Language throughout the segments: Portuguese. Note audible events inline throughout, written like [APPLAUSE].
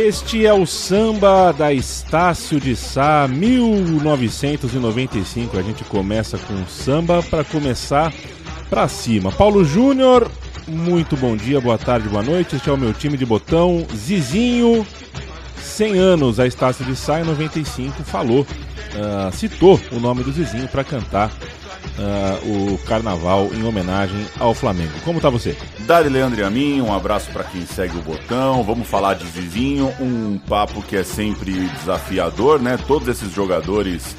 Este é o samba da Estácio de Sá, 1995. A gente começa com samba para começar para cima. Paulo Júnior, muito bom dia, boa tarde, boa noite. Este é o meu time de botão. Zizinho, 100 anos, a Estácio de Sá em 95 falou, uh, citou o nome do Zizinho para cantar uh, o carnaval em homenagem ao Flamengo. Como tá você? Dari Leandro e a mim, um abraço para quem segue o botão. Vamos falar de Zizinho, um papo que é sempre desafiador, né? Todos esses jogadores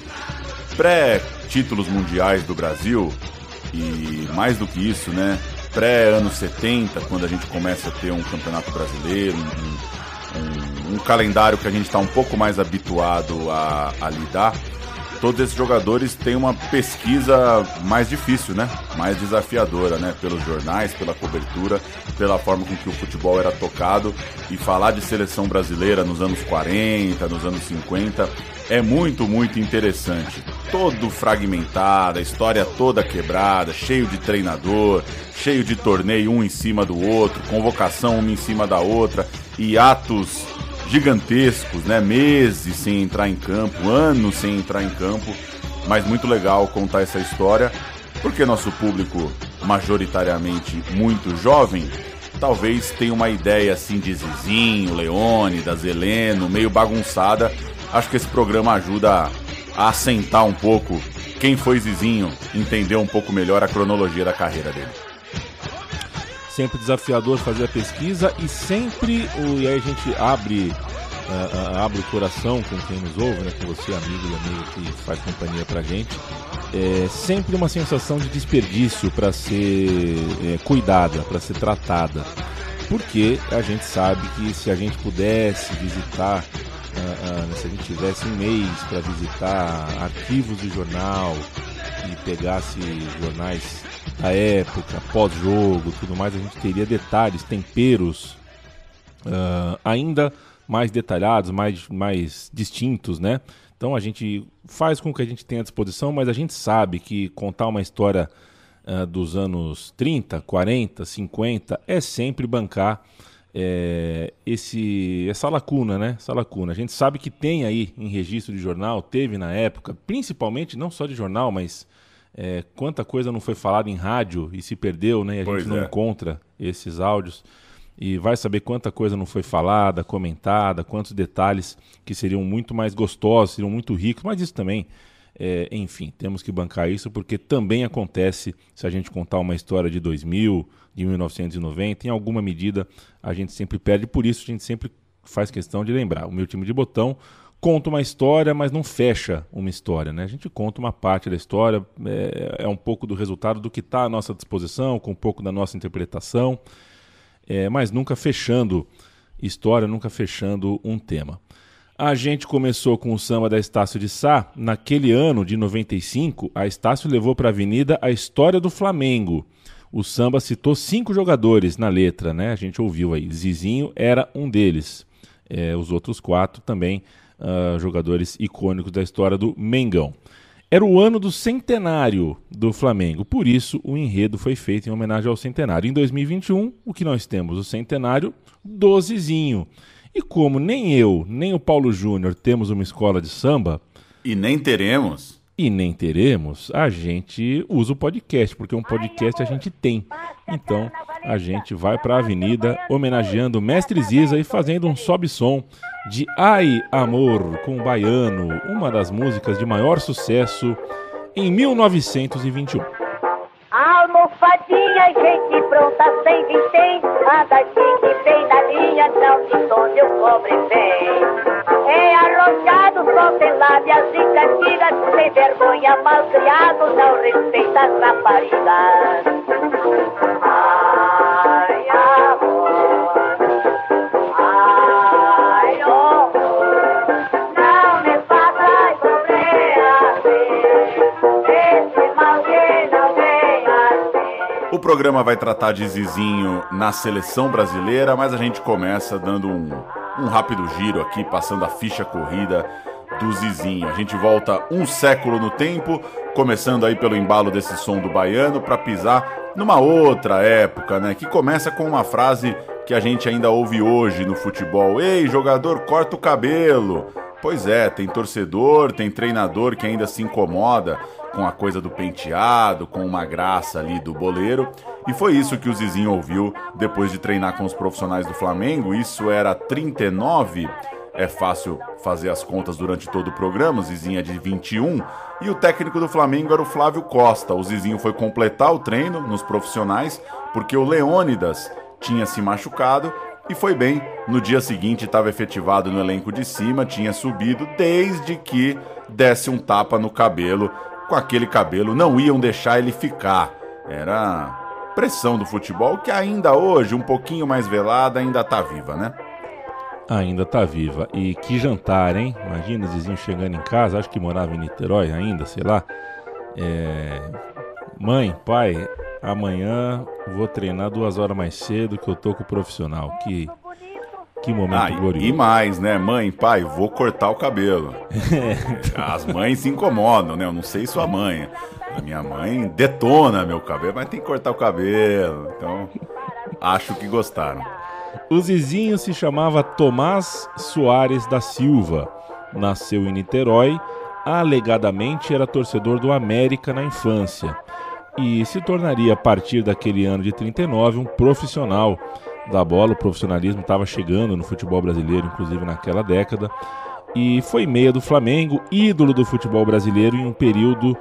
pré-títulos mundiais do Brasil e mais do que isso, né? Pré-anos 70, quando a gente começa a ter um campeonato brasileiro, um, um, um calendário que a gente está um pouco mais habituado a, a lidar todos esses jogadores têm uma pesquisa mais difícil, né? Mais desafiadora, né? Pelos jornais, pela cobertura, pela forma com que o futebol era tocado. E falar de seleção brasileira nos anos 40, nos anos 50, é muito, muito interessante. Todo fragmentado, a história toda quebrada, cheio de treinador, cheio de torneio um em cima do outro, convocação uma em cima da outra, e atos gigantescos, né? Meses sem entrar em campo, anos sem entrar em campo, mas muito legal contar essa história, porque nosso público majoritariamente muito jovem, talvez tenha uma ideia assim de Zizinho, Leone, da Zeleno, meio bagunçada. Acho que esse programa ajuda a assentar um pouco quem foi Zizinho, entender um pouco melhor a cronologia da carreira dele sempre desafiador fazer a pesquisa e sempre, e aí a gente abre, uh, uh, abre o coração com quem nos ouve, né, com você, amigo e amigo que faz companhia pra gente. É sempre uma sensação de desperdício para ser é, cuidada, para ser tratada. Porque a gente sabe que se a gente pudesse visitar, uh, se a gente tivesse um mês para visitar arquivos de jornal e pegasse jornais da época, pós-jogo, tudo mais, a gente teria detalhes, temperos uh, ainda mais detalhados, mais, mais distintos, né? Então a gente faz com que a gente tem à disposição, mas a gente sabe que contar uma história uh, dos anos 30, 40, 50 é sempre bancar é, esse, essa lacuna, né? Essa lacuna. A gente sabe que tem aí em registro de jornal, teve na época, principalmente não só de jornal, mas é, quanta coisa não foi falada em rádio e se perdeu, né? E a pois gente não é. encontra esses áudios. E vai saber quanta coisa não foi falada, comentada, quantos detalhes que seriam muito mais gostosos, seriam muito ricos, mas isso também, é, enfim, temos que bancar isso porque também acontece se a gente contar uma história de 2000, de 1990, em alguma medida a gente sempre perde, por isso a gente sempre faz questão de lembrar. O meu time de botão conta uma história, mas não fecha uma história. Né? A gente conta uma parte da história, é, é um pouco do resultado do que está à nossa disposição, com um pouco da nossa interpretação, é, mas nunca fechando história, nunca fechando um tema. A gente começou com o samba da Estácio de Sá. Naquele ano de 95, a Estácio levou para a avenida a história do Flamengo. O samba citou cinco jogadores na letra, né? A gente ouviu aí. Zizinho era um deles. É, os outros quatro também uh, jogadores icônicos da história do Mengão. Era o ano do centenário do Flamengo, por isso o enredo foi feito em homenagem ao centenário. Em 2021, o que nós temos? O centenário dozezinho. E como nem eu, nem o Paulo Júnior temos uma escola de samba. E nem teremos e nem teremos, a gente usa o podcast, porque um podcast a gente tem. Então, a gente vai para a avenida homenageando o Mestre Ziza e fazendo um sobe-som de Ai Amor com o Baiano, uma das músicas de maior sucesso em 1921. Gente pronta, sem vintém, a da que vem na linha, não de onde o pobre vem. É arrojado, só tem lábias e cantigas, sem vergonha, malcriado, não respeita as raparigas. Ai, programa vai tratar de Zizinho na seleção brasileira, mas a gente começa dando um um rápido giro aqui, passando a ficha corrida do Zizinho. A gente volta um século no tempo, começando aí pelo embalo desse som do baiano, para pisar numa outra época, né? Que começa com uma frase que a gente ainda ouve hoje no futebol. Ei, jogador, corta o cabelo. Pois é, tem torcedor, tem treinador que ainda se incomoda com a coisa do penteado, com uma graça ali do boleiro. E foi isso que o Zizinho ouviu depois de treinar com os profissionais do Flamengo. Isso era 39. É fácil fazer as contas durante todo o programa. O Zizinho é de 21. E o técnico do Flamengo era o Flávio Costa. O Zizinho foi completar o treino nos profissionais porque o Leônidas tinha se machucado e foi bem. No dia seguinte estava efetivado no elenco de cima, tinha subido desde que desse um tapa no cabelo. Com aquele cabelo não iam deixar ele ficar. Era pressão do futebol que ainda hoje, um pouquinho mais velada, ainda tá viva, né? Ainda tá viva. E que jantar, hein? Imagina Zizinho chegando em casa, acho que morava em Niterói ainda, sei lá. É... Mãe, pai, amanhã vou treinar duas horas mais cedo que eu tô com o profissional. Que, que momento ah, glorioso. E mais, né? Mãe, pai, vou cortar o cabelo. [LAUGHS] As mães se incomodam, né? Eu não sei sua mãe. A minha mãe detona meu cabelo, mas tem que cortar o cabelo. Então, acho que gostaram. O Zizinho se chamava Tomás Soares da Silva. Nasceu em Niterói. Alegadamente era torcedor do América na infância e se tornaria a partir daquele ano de 39 um profissional da bola. O profissionalismo estava chegando no futebol brasileiro, inclusive naquela década. E foi meia do Flamengo, ídolo do futebol brasileiro em um período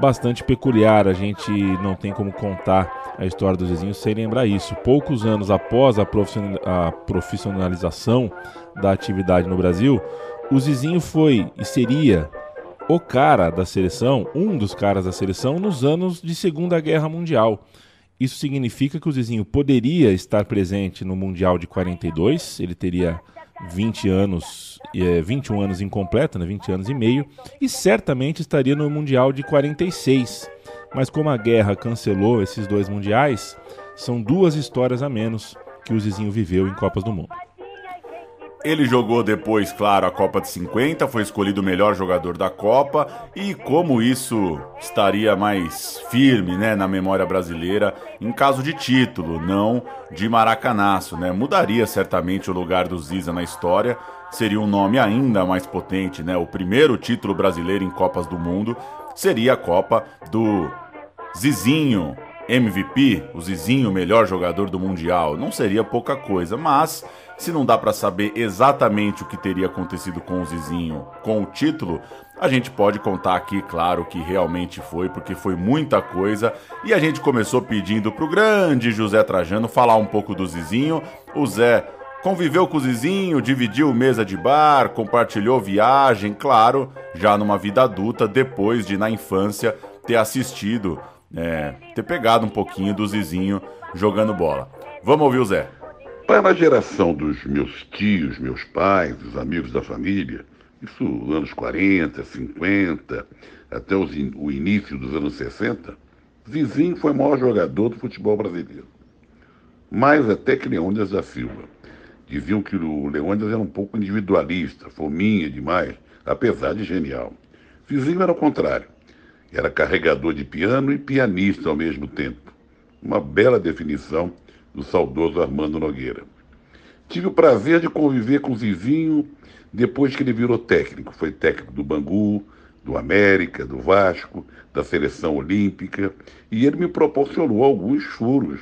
bastante peculiar. A gente não tem como contar a história do Zezinho sem lembrar isso. Poucos anos após a profissionalização da atividade no Brasil, o Zizinho foi e seria o cara da seleção, um dos caras da seleção, nos anos de Segunda Guerra Mundial. Isso significa que o Zizinho poderia estar presente no Mundial de 42, ele teria 20 anos, é, 21 anos incompleto, né, 20 anos e meio, e certamente estaria no Mundial de 46. Mas como a guerra cancelou esses dois mundiais, são duas histórias a menos que o Zizinho viveu em Copas do Mundo. Ele jogou depois, claro, a Copa de 50, foi escolhido o melhor jogador da Copa e como isso estaria mais firme, né, na memória brasileira em caso de título, não de maracanaço, né? Mudaria certamente o lugar do Ziza na história, seria um nome ainda mais potente, né? O primeiro título brasileiro em Copas do Mundo seria a Copa do Zizinho, MVP, o Zizinho, melhor jogador do Mundial. Não seria pouca coisa, mas se não dá para saber exatamente o que teria acontecido com o Zizinho com o título, a gente pode contar aqui, claro, que realmente foi, porque foi muita coisa. E a gente começou pedindo pro grande José Trajano falar um pouco do Zizinho. O Zé conviveu com o Zizinho, dividiu mesa de bar, compartilhou viagem, claro, já numa vida adulta, depois de na infância ter assistido, é, ter pegado um pouquinho do Zizinho jogando bola. Vamos ouvir o Zé. Para a geração dos meus tios, meus pais, dos amigos da família, isso anos 40, 50, até os, o início dos anos 60, Zizinho foi o maior jogador do futebol brasileiro. Mais até que Leônidas da Silva. Diziam que o Leônidas era um pouco individualista, fominha demais, apesar de genial. Zizinho era o contrário. Era carregador de piano e pianista ao mesmo tempo. Uma bela definição do saudoso Armando Nogueira. Tive o prazer de conviver com o Zizinho depois que ele virou técnico. Foi técnico do Bangu, do América, do Vasco, da seleção olímpica, e ele me proporcionou alguns furos.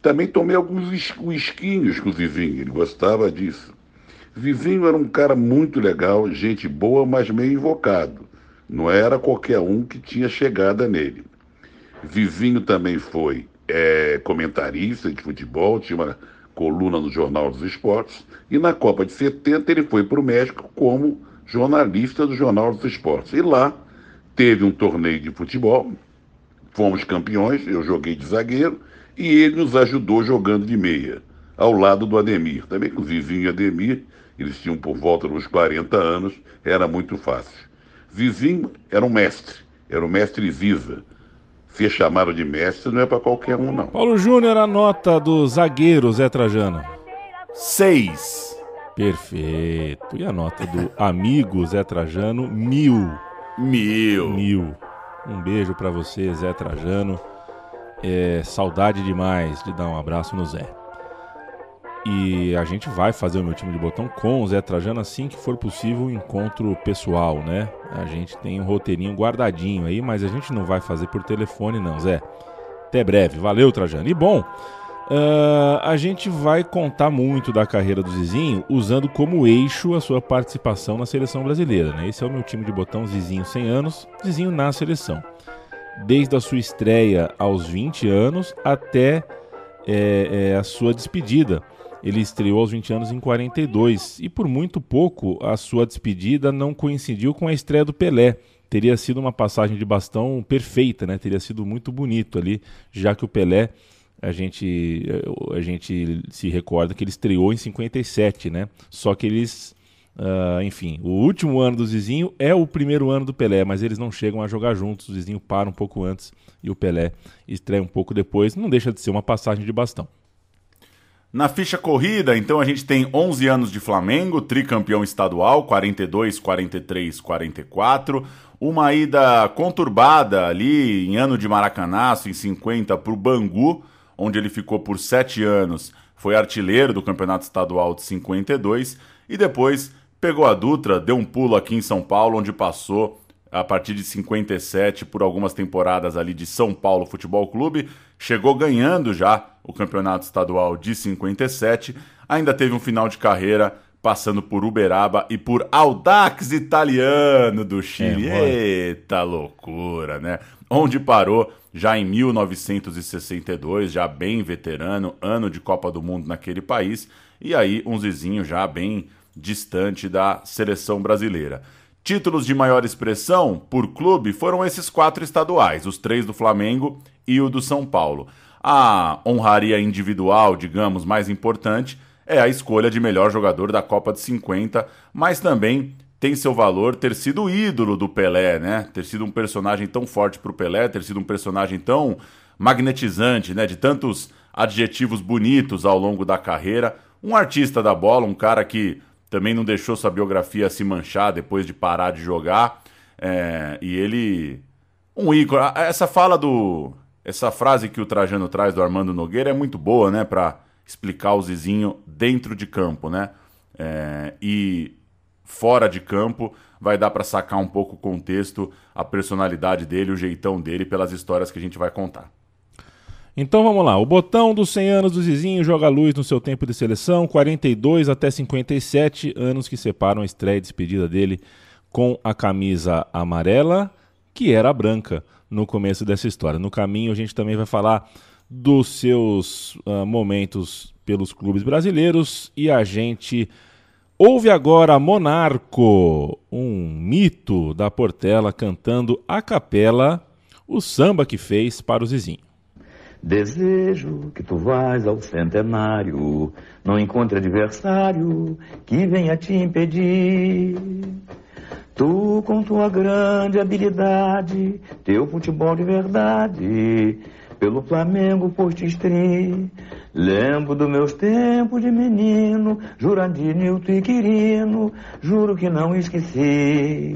Também tomei alguns esquinhos com o Zizinho, ele gostava disso. Zizinho era um cara muito legal, gente boa, mas meio invocado. Não era qualquer um que tinha chegada nele. Zizinho também foi é, comentarista de futebol, tinha uma coluna no Jornal dos Esportes, e na Copa de 70 ele foi para o México como jornalista do Jornal dos Esportes. E lá teve um torneio de futebol, fomos campeões, eu joguei de zagueiro, e ele nos ajudou jogando de meia, ao lado do Ademir. Também com o vizinho Ademir, eles tinham por volta dos 40 anos, era muito fácil. Vizinho era um mestre, era o mestre Ziza ser chamado de mestre não é para qualquer um, não. Paulo Júnior, a nota do zagueiro Zé Trajano. Seis. Perfeito. E a nota do amigo Zé Trajano? Mil. Mil. Mil. Um beijo para você, Zé Trajano. É saudade demais de dar um abraço no Zé. E a gente vai fazer o meu time de botão com o Zé Trajano assim que for possível um encontro pessoal, né? A gente tem um roteirinho guardadinho aí, mas a gente não vai fazer por telefone, não, Zé. Até breve. Valeu, Trajano. E bom, uh, a gente vai contar muito da carreira do Zizinho usando como eixo a sua participação na seleção brasileira, né? Esse é o meu time de botão Zizinho 100 anos, Zizinho na seleção. Desde a sua estreia aos 20 anos até é, é, a sua despedida ele estreou aos 20 anos em 42 e por muito pouco a sua despedida não coincidiu com a estreia do Pelé. Teria sido uma passagem de bastão perfeita, né? Teria sido muito bonito ali, já que o Pelé a gente a gente se recorda que ele estreou em 57, né? Só que eles Uh, enfim, o último ano do Zizinho é o primeiro ano do Pelé, mas eles não chegam a jogar juntos. O Zizinho para um pouco antes e o Pelé estreia um pouco depois. Não deixa de ser uma passagem de bastão. Na ficha corrida, então a gente tem 11 anos de Flamengo, tricampeão estadual, 42, 43, 44. Uma ida conturbada ali em ano de Maracanaço, em 50, para o Bangu, onde ele ficou por 7 anos. Foi artilheiro do campeonato estadual de 52 e depois pegou a Dutra, deu um pulo aqui em São Paulo, onde passou a partir de 57 por algumas temporadas ali de São Paulo Futebol Clube chegou ganhando já o campeonato estadual de 57, ainda teve um final de carreira passando por Uberaba e por Audax Italiano do Chile. É, Eita loucura, né? Onde parou já em 1962, já bem veterano, ano de Copa do Mundo naquele país, e aí um Zizinho já bem distante da seleção brasileira. Títulos de maior expressão por clube foram esses quatro estaduais, os três do Flamengo e o do São Paulo. A honraria individual, digamos, mais importante é a escolha de melhor jogador da Copa de 50, mas também tem seu valor ter sido ídolo do Pelé, né? Ter sido um personagem tão forte para o Pelé, ter sido um personagem tão magnetizante, né? De tantos adjetivos bonitos ao longo da carreira. Um artista da bola, um cara que também não deixou sua biografia se manchar depois de parar de jogar. É, e ele. Um ícone. Essa fala do. Essa frase que o Trajano traz do Armando Nogueira é muito boa, né? Pra explicar o Zizinho dentro de campo, né? É, e fora de campo vai dar para sacar um pouco o contexto, a personalidade dele, o jeitão dele pelas histórias que a gente vai contar. Então vamos lá. O botão dos 100 anos do Zizinho joga luz no seu tempo de seleção, 42 até 57 anos que separam a estreia e despedida dele com a camisa amarela, que era branca no começo dessa história. No caminho a gente também vai falar dos seus uh, momentos pelos clubes brasileiros e a gente ouve agora Monarco, um mito da Portela cantando a capela o samba que fez para o Zizinho. Desejo que tu vás ao centenário, não encontre adversário que venha te impedir. Tu, com tua grande habilidade, teu futebol de verdade, pelo Flamengo foste estri. Lembro dos meus tempos de menino, Jurandir, Nilton e Quirino, juro que não esqueci.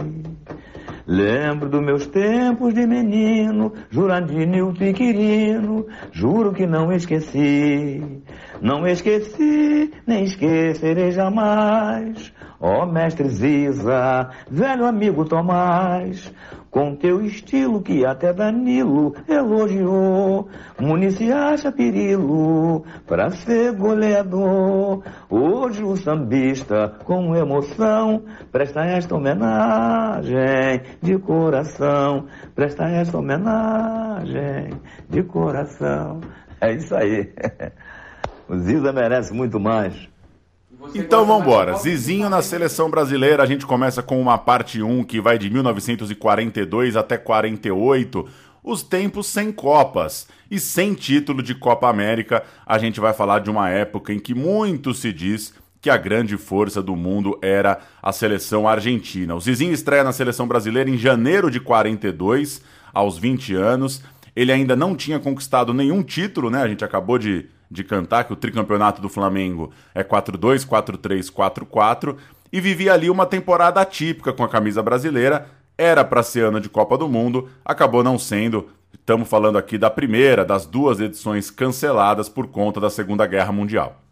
Lembro dos meus tempos de menino, Jurandir, Nilton e Quirino, juro que não esqueci. Não esqueci, nem esquecerei jamais. Ó oh, mestre Ziza, velho amigo Tomás, com teu estilo que até Danilo elogiou. Munici acha perilo pra ser goleador. Hoje o sambista, com emoção, presta esta homenagem de coração. Presta esta homenagem de coração. É isso aí. [LAUGHS] O Ziza merece muito mais. Então vamos embora. Zizinho na seleção brasileira. A gente começa com uma parte 1 que vai de 1942 até 48. Os tempos sem Copas e sem título de Copa América. A gente vai falar de uma época em que muito se diz que a grande força do mundo era a seleção argentina. O Zizinho estreia na seleção brasileira em janeiro de 42, aos 20 anos. Ele ainda não tinha conquistado nenhum título, né? A gente acabou de de cantar, que o tricampeonato do Flamengo é 4-2, 4-3, 4-4, e vivia ali uma temporada atípica com a camisa brasileira. Era para ser ano de Copa do Mundo, acabou não sendo. Estamos falando aqui da primeira das duas edições canceladas por conta da Segunda Guerra Mundial.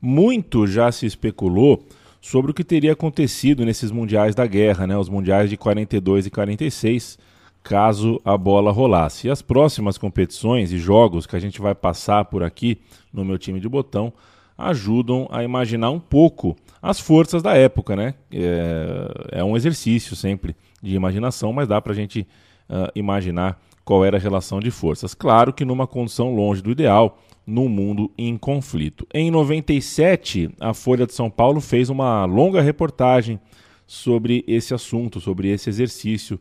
Muito já se especulou sobre o que teria acontecido nesses mundiais da guerra, né, os mundiais de 42 e 46, caso a bola rolasse. E as próximas competições e jogos que a gente vai passar por aqui no meu time de botão ajudam a imaginar um pouco as forças da época, né? É, é um exercício sempre de imaginação, mas dá para a gente uh, imaginar qual era a relação de forças. Claro que numa condição longe do ideal, num mundo em conflito. Em 97, a Folha de São Paulo fez uma longa reportagem sobre esse assunto, sobre esse exercício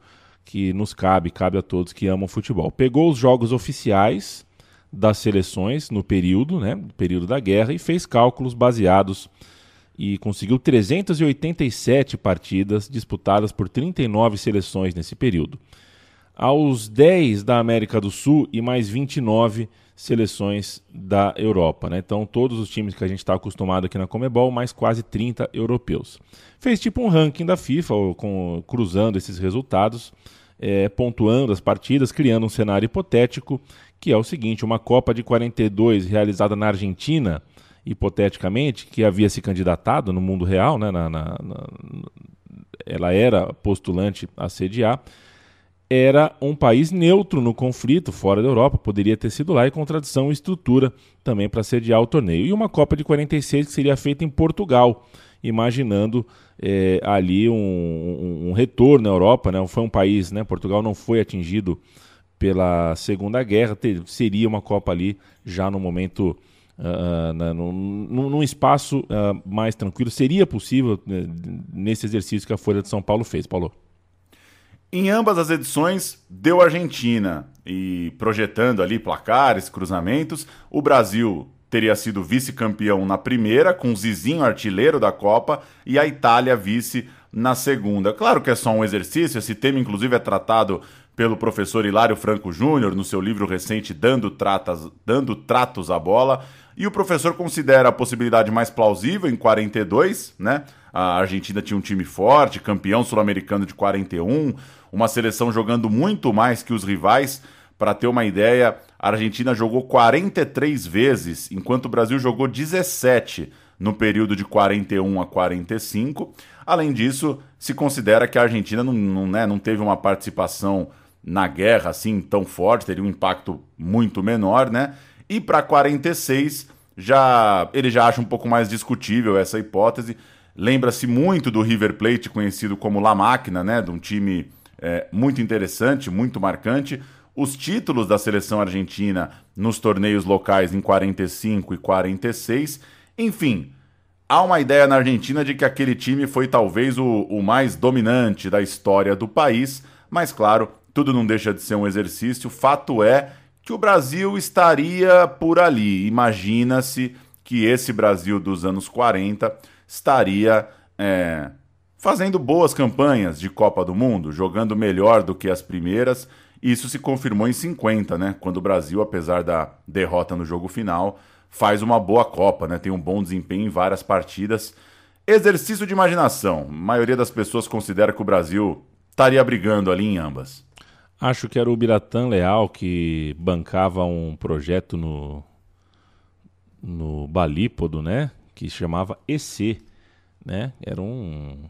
que nos cabe, cabe a todos que amam futebol. Pegou os jogos oficiais das seleções no período, né, período da guerra e fez cálculos baseados e conseguiu 387 partidas disputadas por 39 seleções nesse período. Aos 10 da América do Sul e mais 29 seleções da Europa. Né? Então, todos os times que a gente está acostumado aqui na Comebol, mais quase 30 europeus. Fez tipo um ranking da FIFA, com, cruzando esses resultados, é, pontuando as partidas, criando um cenário hipotético, que é o seguinte: uma Copa de 42 realizada na Argentina, hipoteticamente, que havia se candidatado no mundo real, né, na, na, na, ela era postulante a sediar era um país neutro no conflito, fora da Europa, poderia ter sido lá, e contradição e estrutura também para sediar o torneio. E uma Copa de 46 que seria feita em Portugal, imaginando é, ali um, um, um, retorno na Europa. Né? Foi um país, né? Portugal não foi atingido pela Segunda Guerra, ter, seria uma Copa ali já no momento. Uh, na, num, num, espaço uh, mais tranquilo, seria possível uh, nesse exercício que a Folha de São Paulo fez, Paulo? Em ambas as edições, deu Argentina. E projetando ali placares, cruzamentos, o Brasil teria sido vice-campeão na primeira, com Zizinho artilheiro da Copa, e a Itália vice na segunda. Claro que é só um exercício, esse tema inclusive é tratado pelo professor Hilário Franco Júnior no seu livro recente Dando, Tratas, Dando Tratos à Bola, e o professor considera a possibilidade mais plausível em 42, né? A Argentina tinha um time forte, campeão sul-americano de 41, uma seleção jogando muito mais que os rivais. Para ter uma ideia, a Argentina jogou 43 vezes, enquanto o Brasil jogou 17 no período de 41 a 45. Além disso, se considera que a Argentina não, não, né, não teve uma participação na guerra assim tão forte, teria um impacto muito menor, né? E para 46, já ele já acha um pouco mais discutível essa hipótese. Lembra-se muito do River Plate, conhecido como La Máquina, né? De um time é, muito interessante, muito marcante. Os títulos da seleção argentina nos torneios locais em 45 e 46. Enfim, há uma ideia na Argentina de que aquele time foi talvez o, o mais dominante da história do país, mas claro, tudo não deixa de ser um exercício. Fato é que o Brasil estaria por ali. Imagina-se que esse Brasil dos anos 40 estaria é, fazendo boas campanhas de Copa do Mundo, jogando melhor do que as primeiras. Isso se confirmou em 50, né? Quando o Brasil, apesar da derrota no jogo final, faz uma boa Copa, né? Tem um bom desempenho em várias partidas. Exercício de imaginação. A maioria das pessoas considera que o Brasil estaria brigando ali em ambas. Acho que era o Biratã Leal que bancava um projeto no, no Balípodo, né? Que chamava EC, né? Era um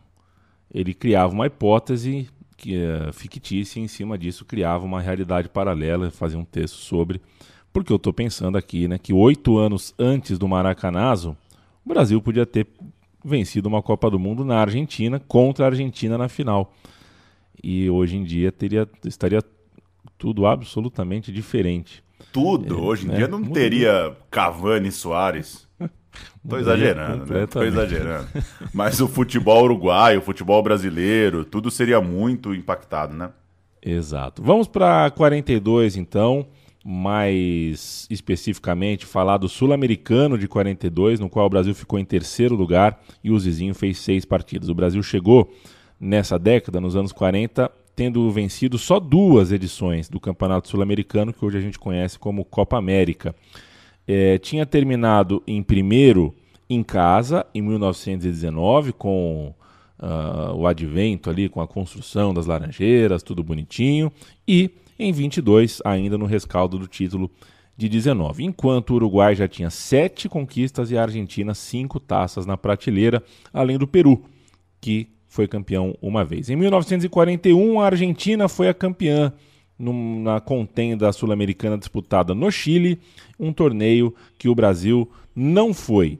ele criava uma hipótese que, uh, fictícia e em cima disso criava uma realidade paralela, fazia um texto sobre. Porque eu estou pensando aqui né, que oito anos antes do Maracanazo, o Brasil podia ter vencido uma Copa do Mundo na Argentina contra a Argentina na final. E hoje em dia teria, estaria tudo absolutamente diferente. Tudo? É, hoje em né? dia não teria Cavani Soares. [LAUGHS] Tô exagerando, né? Tô exagerando. Mas o futebol uruguaio, o futebol brasileiro, tudo seria muito impactado, né? Exato. Vamos para 42 então, mais especificamente falar do Sul-Americano de 42, no qual o Brasil ficou em terceiro lugar e o Zizinho fez seis partidas. O Brasil chegou nessa década, nos anos 40, tendo vencido só duas edições do Campeonato Sul-Americano, que hoje a gente conhece como Copa América é, tinha terminado em primeiro em casa, em 1919, com uh, o advento ali, com a construção das Laranjeiras, tudo bonitinho, e em 22, ainda no rescaldo do título de 19, enquanto o Uruguai já tinha sete conquistas e a Argentina cinco taças na prateleira, além do Peru, que foi campeão uma vez. Em 1941, a Argentina foi a campeã na contenda sul-americana disputada no Chile, um torneio que o Brasil não foi.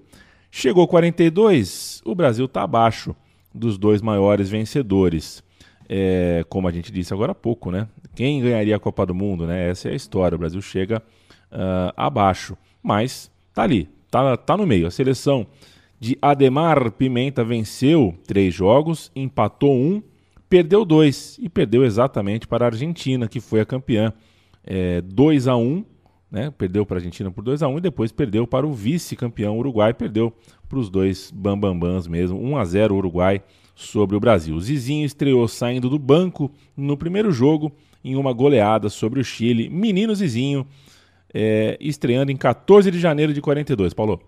Chegou 42, o Brasil está abaixo dos dois maiores vencedores. É, como a gente disse agora há pouco, né? Quem ganharia a Copa do Mundo, né? Essa é a história. O Brasil chega uh, abaixo. Mas tá ali, tá, tá no meio. A seleção de Ademar Pimenta venceu três jogos, empatou um, perdeu dois e perdeu exatamente para a Argentina, que foi a campeã. É, 2 a 1 né? Perdeu para a Argentina por 2 a 1 e depois perdeu para o vice-campeão Uruguai, perdeu para os dois bambambãs mesmo, 1 a 0 Uruguai sobre o Brasil. O Zizinho estreou saindo do banco no primeiro jogo em uma goleada sobre o Chile. Menino Zizinho é, estreando em 14 de janeiro de 42. Paulo.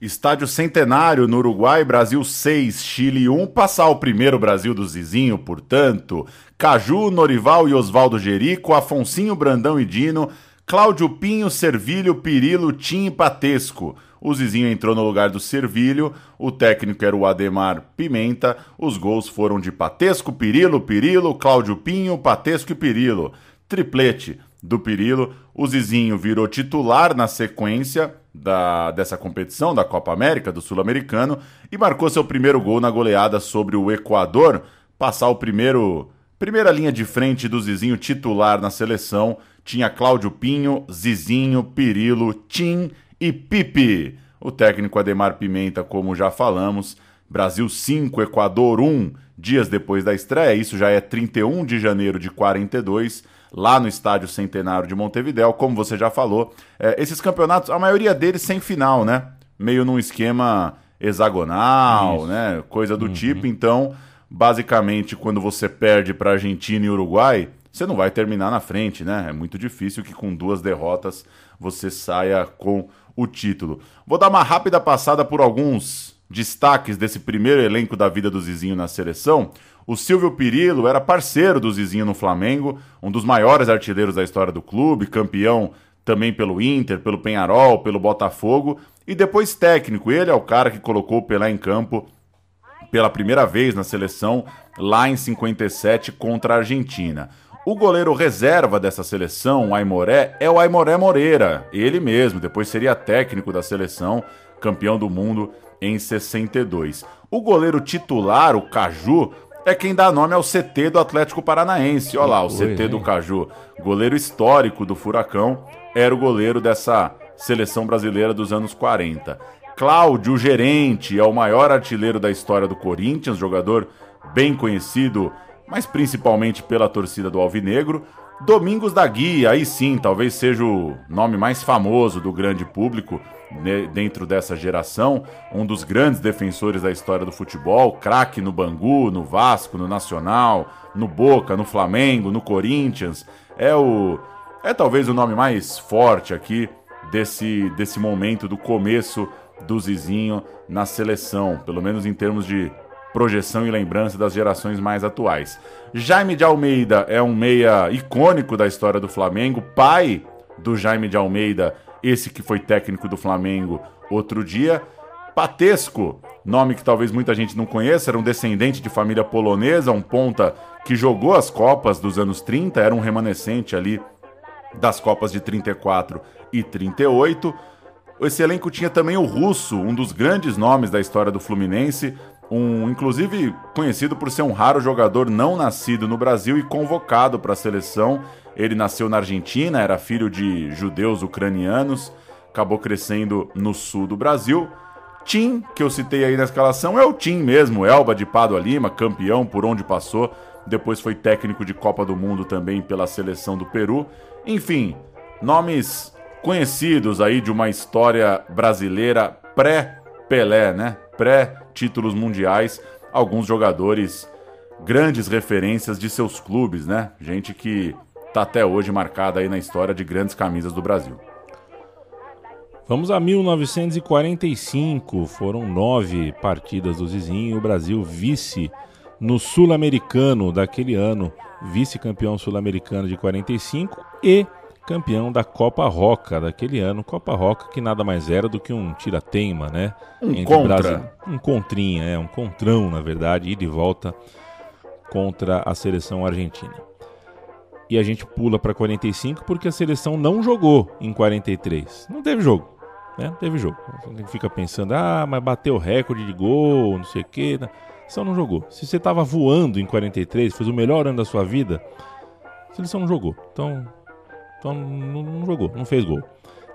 Estádio Centenário no Uruguai, Brasil 6, Chile 1. Passar o primeiro Brasil do Zizinho, portanto. Caju, Norival e Oswaldo Jerico, Afonsinho, Brandão e Dino, Cláudio Pinho, Servilho, Pirilo, Tim e Patesco. O Zizinho entrou no lugar do Servilho, o técnico era o Ademar Pimenta, os gols foram de Patesco, Pirilo, Pirilo, Cláudio Pinho, Patesco e Pirilo. Triplete do Pirilo. O Zizinho virou titular na sequência da, dessa competição, da Copa América, do Sul-Americano, e marcou seu primeiro gol na goleada sobre o Equador, passar o primeiro. Primeira linha de frente do Zizinho titular na seleção tinha Cláudio Pinho, Zizinho, Pirilo, Tim e Pipe. O técnico Ademar Pimenta, como já falamos, Brasil 5, Equador 1, dias depois da estreia, isso já é 31 de janeiro de 42 lá no Estádio Centenário de Montevidéu, como você já falou. É, esses campeonatos, a maioria deles sem final, né? Meio num esquema hexagonal, Isso. né? Coisa do uhum. tipo. Então, basicamente, quando você perde para Argentina e Uruguai, você não vai terminar na frente, né? É muito difícil que com duas derrotas você saia com o título. Vou dar uma rápida passada por alguns destaques desse primeiro elenco da vida do Zizinho na seleção. O Silvio Pirillo era parceiro do Zizinho no Flamengo, um dos maiores artilheiros da história do clube, campeão também pelo Inter, pelo Penharol, pelo Botafogo e depois técnico. Ele é o cara que colocou o Pelé em campo pela primeira vez na seleção lá em 57 contra a Argentina. O goleiro reserva dessa seleção, o Aimoré, é o Aimoré Moreira, ele mesmo, depois seria técnico da seleção, campeão do mundo em 62. O goleiro titular, o Caju, é quem dá nome ao CT do Atlético Paranaense. Olha lá, o CT do Caju, goleiro histórico do Furacão, era o goleiro dessa seleção brasileira dos anos 40. Cláudio Gerente é o maior artilheiro da história do Corinthians, jogador bem conhecido, mas principalmente pela torcida do Alvinegro. Domingos da Guia, aí sim, talvez seja o nome mais famoso do grande público dentro dessa geração, um dos grandes defensores da história do futebol, craque no Bangu, no Vasco, no Nacional, no Boca, no Flamengo, no Corinthians. É o é talvez o nome mais forte aqui desse desse momento do começo do Zizinho na seleção, pelo menos em termos de projeção e lembrança das gerações mais atuais. Jaime de Almeida é um meia icônico da história do Flamengo, pai do Jaime de Almeida, esse que foi técnico do Flamengo outro dia. Patesco, nome que talvez muita gente não conheça, era um descendente de família polonesa, um ponta que jogou as Copas dos anos 30, era um remanescente ali das Copas de 34 e 38. Esse elenco tinha também o Russo, um dos grandes nomes da história do Fluminense, um inclusive conhecido por ser um raro jogador não nascido no Brasil e convocado para a seleção. Ele nasceu na Argentina, era filho de judeus ucranianos, acabou crescendo no sul do Brasil. Tim, que eu citei aí na escalação, é o Tim mesmo, Elba de Padua Lima, campeão por onde passou, depois foi técnico de Copa do Mundo também pela seleção do Peru. Enfim, nomes conhecidos aí de uma história brasileira pré-Pelé, né? Pré-títulos mundiais, alguns jogadores grandes referências de seus clubes, né? Gente que tá até hoje marcada aí na história de grandes camisas do Brasil. Vamos a 1945, foram nove partidas do Zizinho, o Brasil vice no Sul-Americano daquele ano, vice-campeão sul-americano de 45 e campeão da Copa Roca daquele ano. Copa Roca que nada mais era do que um tira-teima, né? Um contra. Brasil, um contrinha, é, um contrão, na verdade, e volta contra a seleção argentina. E a gente pula para 45 porque a seleção não jogou em 43. Não teve jogo. Né? Não teve jogo. Você fica pensando, ah, mas bateu recorde de gol, não sei o quê. A seleção não jogou. Se você estava voando em 43, fez o melhor ano da sua vida, a seleção não jogou. Então, então não, não jogou, não fez gol.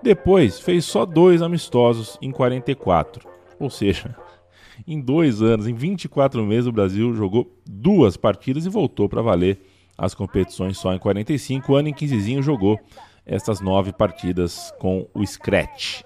Depois fez só dois amistosos em 44. Ou seja, [LAUGHS] em dois anos, em 24 meses, o Brasil jogou duas partidas e voltou para valer as competições só em 45. O ano em que Zizinho jogou essas nove partidas com o Scratch.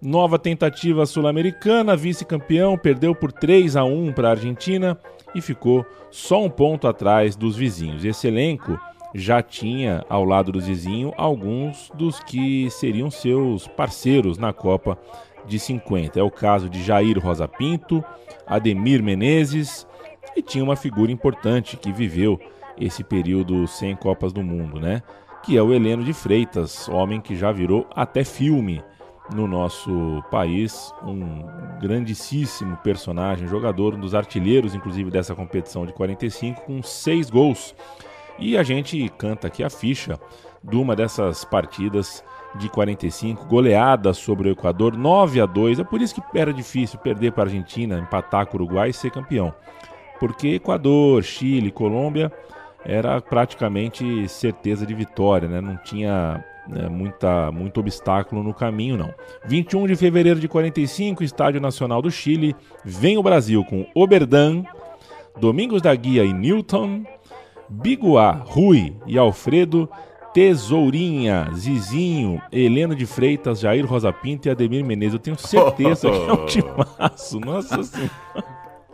Nova tentativa sul-americana, vice-campeão, perdeu por 3 a 1 para a Argentina e ficou só um ponto atrás dos vizinhos. Esse elenco já tinha ao lado do vizinho alguns dos que seriam seus parceiros na Copa de 50. É o caso de Jair Rosa Pinto, Ademir Menezes e tinha uma figura importante que viveu esse período sem Copas do Mundo, né? Que é o Heleno de Freitas, homem que já virou até filme no nosso país, um grandíssimo personagem, jogador, um dos artilheiros, inclusive, dessa competição de 45, com seis gols. E a gente canta aqui a ficha de uma dessas partidas de 45, goleada sobre o Equador, 9 a 2. É por isso que era difícil perder para a Argentina, empatar com o Uruguai e ser campeão. Porque Equador, Chile, Colômbia era praticamente certeza de vitória, né? Não tinha né, muita, muito obstáculo no caminho, não. 21 de fevereiro de 45, Estádio Nacional do Chile, vem o Brasil com Oberdan, Domingos da Guia e Newton, Biguá, Rui e Alfredo, Tesourinha, Zizinho, Helena de Freitas, Jair Rosa Pinto e Ademir Menezes. Eu tenho certeza que é um [LAUGHS] timaço. Nossa Senhora.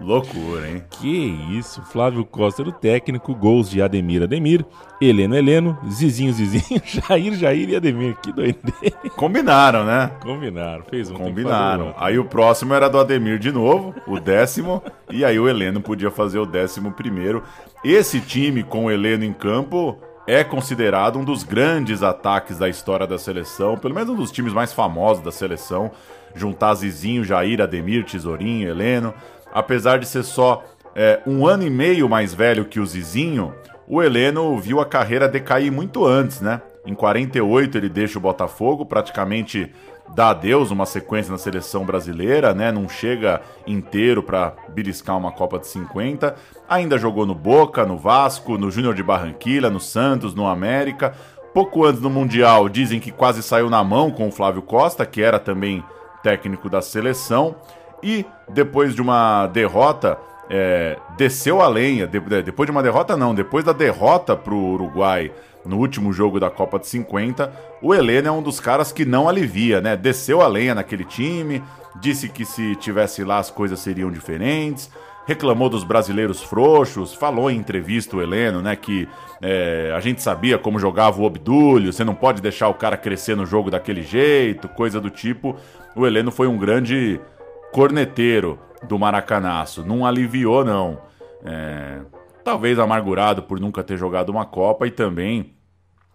Loucura, hein? Que isso, Flávio Costa era o técnico, gols de Ademir Ademir, Heleno Heleno, Zizinho Zizinho, [LAUGHS] Jair Jair e Ademir. Que doideira. Combinaram, né? Combinaram, fez um. Combinaram. Aí o próximo era do Ademir de novo, o décimo, [LAUGHS] e aí o Heleno podia fazer o décimo primeiro. Esse time com o Heleno em campo é considerado um dos grandes ataques da história da seleção, pelo menos um dos times mais famosos da seleção. Juntar Zizinho, Jair, Ademir, Tesourinho, Heleno. Apesar de ser só é, um ano e meio mais velho que o Zizinho, o Heleno viu a carreira decair muito antes, né? Em 48 ele deixa o Botafogo, praticamente dá adeus uma sequência na seleção brasileira, né? Não chega inteiro para beliscar uma Copa de 50. Ainda jogou no Boca, no Vasco, no Júnior de Barranquilla, no Santos, no América. Pouco antes do Mundial, dizem que quase saiu na mão com o Flávio Costa, que era também técnico da seleção e depois de uma derrota, é, desceu a lenha. De, depois de uma derrota, não, depois da derrota para o Uruguai no último jogo da Copa de 50, o Heleno é um dos caras que não alivia, né? Desceu a lenha naquele time, disse que se tivesse lá as coisas seriam diferentes, reclamou dos brasileiros frouxos, falou em entrevista o Heleno, né? Que é, a gente sabia como jogava o Obdúlio, você não pode deixar o cara crescer no jogo daquele jeito, coisa do tipo. O Heleno foi um grande corneteiro do Maracanaço. Não aliviou, não. É, talvez amargurado por nunca ter jogado uma Copa e também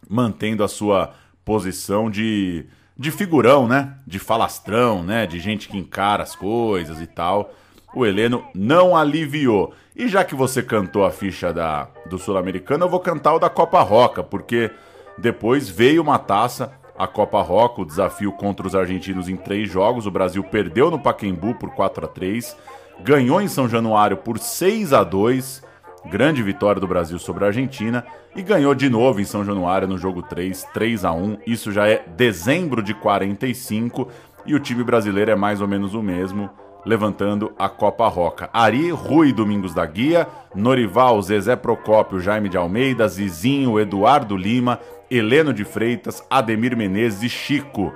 mantendo a sua posição de, de figurão, né? De falastrão, né? De gente que encara as coisas e tal. O Heleno não aliviou. E já que você cantou a ficha da, do Sul-Americano, eu vou cantar o da Copa Roca, porque depois veio uma taça a Copa Roca, o desafio contra os argentinos em três jogos. O Brasil perdeu no Paquembu por 4 a 3 ganhou em São Januário por 6 a 2 grande vitória do Brasil sobre a Argentina, e ganhou de novo em São Januário no jogo 3, 3 a 1 Isso já é dezembro de 45 e o time brasileiro é mais ou menos o mesmo levantando a Copa Roca. Ari, Rui Domingos da Guia, Norival, Zezé Procópio, Jaime de Almeida, Zizinho, Eduardo Lima, Heleno de Freitas, Ademir Menezes e Chico.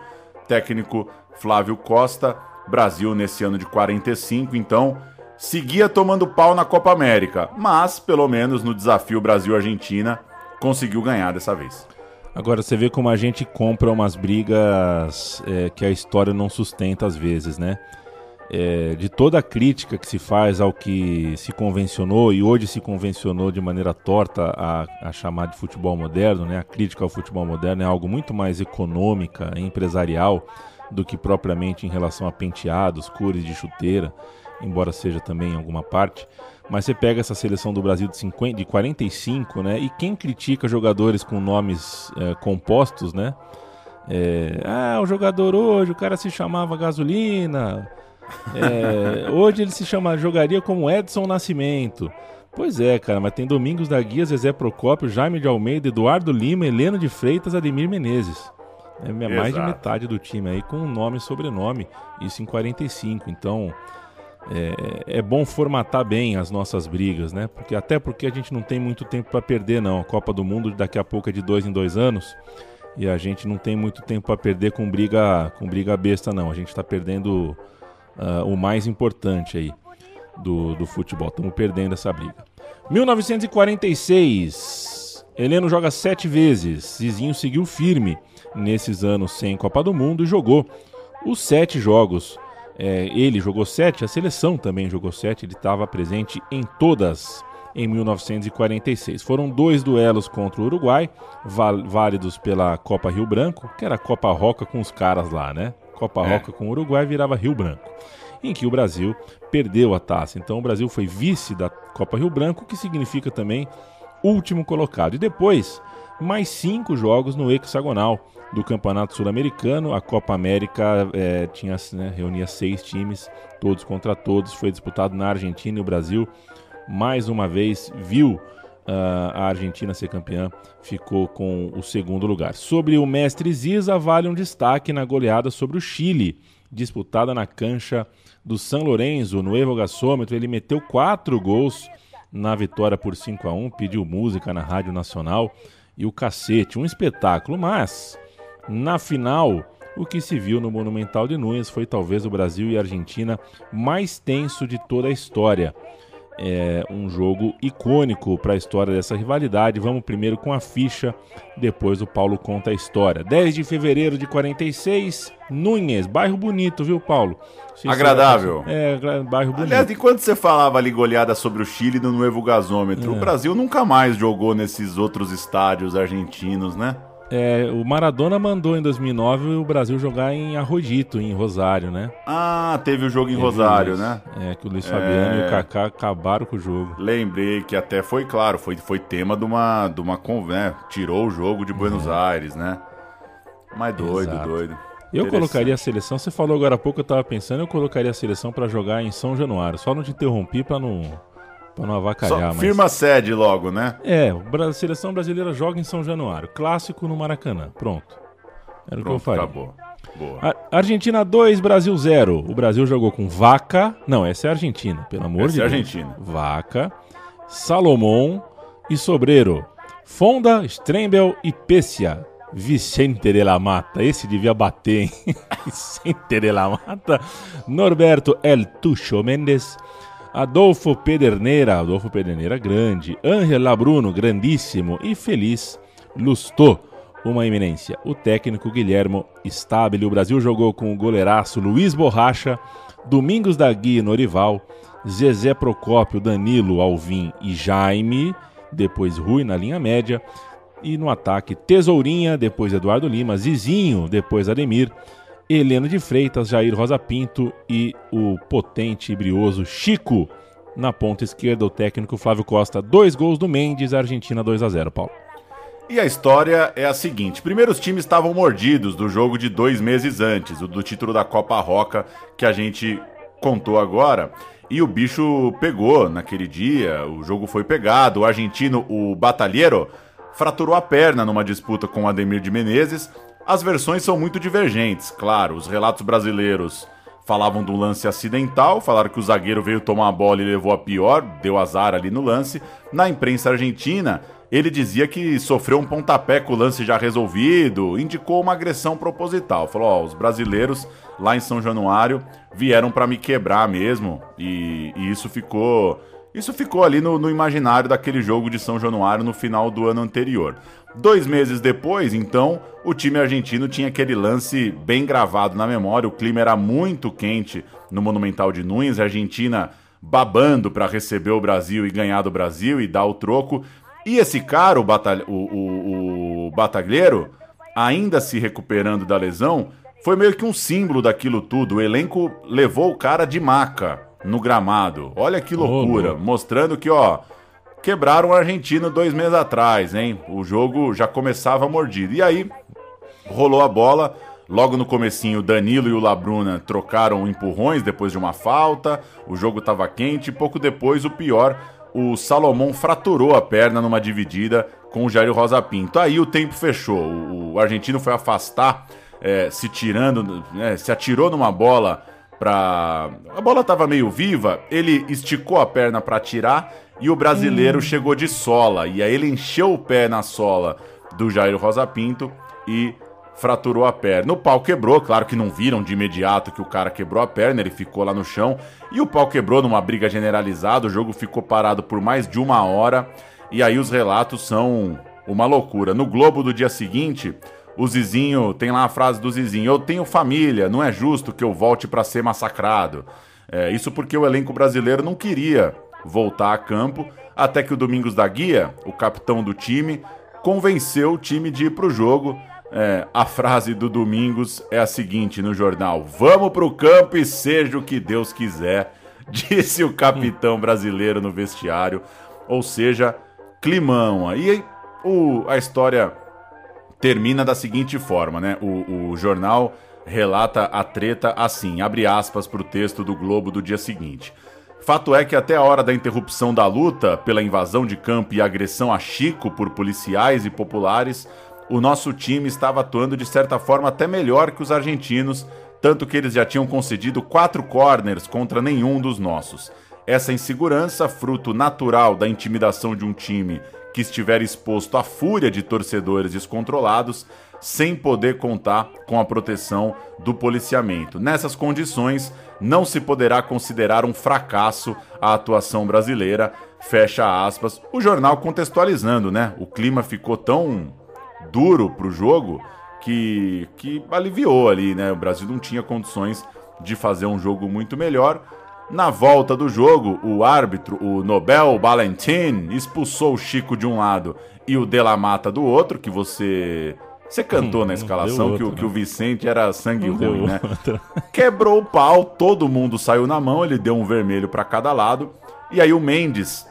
Técnico Flávio Costa, Brasil nesse ano de 45, então seguia tomando pau na Copa América, mas pelo menos no desafio Brasil-Argentina conseguiu ganhar dessa vez. Agora você vê como a gente compra umas brigas é, que a história não sustenta às vezes, né? É, de toda a crítica que se faz ao que se convencionou e hoje se convencionou de maneira torta a, a chamar de futebol moderno, né? A crítica ao futebol moderno é algo muito mais econômica, empresarial do que propriamente em relação a penteados, cores de chuteira, embora seja também em alguma parte. Mas você pega essa seleção do Brasil de, 50, de 45, né? E quem critica jogadores com nomes é, compostos, né? É, ah, o jogador hoje, o cara se chamava Gasolina, é, hoje ele se chama, jogaria como Edson Nascimento. Pois é, cara, mas tem Domingos da Guia, Zezé Procópio, Jaime de Almeida, Eduardo Lima, Heleno de Freitas, Ademir Menezes. É mais de metade do time aí com nome e sobrenome, isso em 45. Então é, é, bom formatar bem as nossas brigas, né? Porque até porque a gente não tem muito tempo para perder, não. A Copa do Mundo daqui a pouco é de dois em dois anos e a gente não tem muito tempo para perder com briga, com briga besta, não. A gente está perdendo uh, o mais importante aí do, do futebol. Estamos perdendo essa briga. 1946. Heleno joga sete vezes. Zizinho seguiu firme nesses anos sem Copa do Mundo e jogou os sete jogos. É, ele jogou sete, a seleção também jogou sete, ele estava presente em todas em 1946. Foram dois duelos contra o Uruguai, válidos pela Copa Rio Branco, que era a Copa Roca com os caras lá, né? Copa é. Roca com o Uruguai virava Rio Branco, em que o Brasil perdeu a taça. Então o Brasil foi vice da Copa Rio Branco, que significa também último colocado. E depois, mais cinco jogos no hexagonal do Campeonato Sul-Americano. A Copa América é, tinha, né, reunia seis times, todos contra todos. Foi disputado na Argentina e o Brasil, mais uma vez, viu a Argentina ser campeã, ficou com o segundo lugar. Sobre o mestre Ziza, vale um destaque na goleada sobre o Chile, disputada na cancha do São Lourenço, no Evo Gasômetro. Ele meteu quatro gols na vitória por 5 a 1 pediu música na Rádio Nacional e o cacete, um espetáculo, mas na final. O que se viu no Monumental de Nunes foi talvez o Brasil e a Argentina mais tenso de toda a história é um jogo icônico para a história dessa rivalidade. Vamos primeiro com a ficha, depois o Paulo conta a história. 10 de fevereiro de 46, Núñez, bairro bonito, viu, Paulo? Agradável. É, bairro bonito. Aliás, enquanto você falava ali goleada sobre o Chile no Novo Gasômetro, é. o Brasil nunca mais jogou nesses outros estádios argentinos, né? É, o Maradona mandou em 2009 o Brasil jogar em Arrodito, em Rosário, né? Ah, teve o jogo em teve Rosário, né? É, que o Luiz Fabiano é... e o Kaká acabaram com o jogo. Lembrei que até foi claro, foi, foi tema de uma, de uma né? Tirou o jogo de Buenos é. Aires, né? Mas doido, Exato. doido. Eu colocaria a seleção, você falou agora há pouco, eu tava pensando, eu colocaria a seleção para jogar em São Januário. Só não te interrompi para não Pra não avacalhar, Só mas... Firma sede logo, né? É, a seleção brasileira joga em São Januário. Clássico no Maracanã. Pronto. Era Pronto, o que eu faria. Acabou. Boa. Argentina 2, Brasil 0. O Brasil jogou com Vaca. Não, essa é a Argentina, pelo amor essa de é Deus. Argentina. Vaca, Salomão e Sobreiro. Fonda, Strembel e Pessia. Vicente de la Mata. Esse devia bater, hein? [LAUGHS] Vicente de la Mata. Norberto El Tucho Mendes. Adolfo Pederneira, Adolfo Pederneira grande, Ángel Labruno, grandíssimo e Feliz Lustô, uma eminência. O técnico Guilhermo Stabile, o Brasil jogou com o goleiraço Luiz Borracha, Domingos da Guia Norival, Zezé Procópio, Danilo, Alvim e Jaime, depois Rui na linha média, e no ataque Tesourinha, depois Eduardo Lima, Zizinho, depois Ademir, Heleno de Freitas, Jair Rosa Pinto e o potente e brioso Chico. Na ponta esquerda, o técnico Flávio Costa. Dois gols do Mendes, Argentina 2 a 0 Paulo. E a história é a seguinte: primeiro os times estavam mordidos do jogo de dois meses antes, o do título da Copa Roca que a gente contou agora. E o bicho pegou naquele dia, o jogo foi pegado. O argentino, o Batalheiro, fraturou a perna numa disputa com o Ademir de Menezes as versões são muito divergentes, claro. Os relatos brasileiros falavam do lance acidental, falaram que o zagueiro veio tomar a bola e levou a pior, deu azar ali no lance. Na imprensa argentina, ele dizia que sofreu um pontapé com o lance já resolvido, indicou uma agressão proposital. Falou: ó, os brasileiros lá em São Januário vieram para me quebrar mesmo, e, e isso ficou Isso ficou ali no, no imaginário daquele jogo de São Januário no final do ano anterior. Dois meses depois, então, o time argentino tinha aquele lance bem gravado na memória. O clima era muito quente no Monumental de Nunes, a Argentina babando para receber o Brasil e ganhar do Brasil e dar o troco. E esse cara, o, o, o, o Bataglheiro, ainda se recuperando da lesão, foi meio que um símbolo daquilo tudo. O elenco levou o cara de maca no gramado. Olha que loucura, oh, mostrando que, ó, quebraram o argentino dois meses atrás, hein? O jogo já começava mordido. E aí, rolou a bola. Logo no comecinho, Danilo e o Labruna trocaram empurrões depois de uma falta. O jogo estava quente. Pouco depois, o pior, o Salomão fraturou a perna numa dividida com o Jair Rosa Pinto. Aí o tempo fechou. O, o argentino foi afastar, é, se tirando, né, se atirou numa bola para a bola estava meio viva. Ele esticou a perna para tirar e o brasileiro hum. chegou de sola. E aí ele encheu o pé na sola do Jair Rosa Pinto e fraturou a perna. O pau quebrou, claro que não viram de imediato que o cara quebrou a perna, ele ficou lá no chão e o pau quebrou numa briga generalizada. O jogo ficou parado por mais de uma hora e aí os relatos são uma loucura. No Globo do dia seguinte, o Zizinho tem lá a frase do Zizinho: Eu tenho família, não é justo que eu volte para ser massacrado. É, isso porque o elenco brasileiro não queria voltar a campo, até que o Domingos da Guia, o capitão do time, convenceu o time de ir para o jogo. É, a frase do Domingos é a seguinte no jornal: Vamos para o campo e seja o que Deus quiser, [LAUGHS] disse o capitão brasileiro no vestiário. Ou seja, climão. Aí o, a história termina da seguinte forma, né? O, o jornal relata a treta assim, abre aspas para o texto do Globo do dia seguinte. Fato é que até a hora da interrupção da luta pela invasão de campo e agressão a Chico por policiais e populares, o nosso time estava atuando de certa forma até melhor que os argentinos, tanto que eles já tinham concedido quatro corners contra nenhum dos nossos. Essa insegurança, fruto natural da intimidação de um time que estiver exposto à fúria de torcedores descontrolados, sem poder contar com a proteção do policiamento. Nessas condições, não se poderá considerar um fracasso a atuação brasileira. Fecha aspas. O jornal contextualizando, né? O clima ficou tão duro para o jogo que, que aliviou ali, né? O Brasil não tinha condições de fazer um jogo muito melhor. Na volta do jogo, o árbitro, o Nobel Valentin, expulsou o Chico de um lado e o De La Mata do outro, que você. Você cantou hum, na escalação outro, que, o, que o Vicente era sangue não ruim, né? [LAUGHS] Quebrou o pau, todo mundo saiu na mão, ele deu um vermelho para cada lado. E aí o Mendes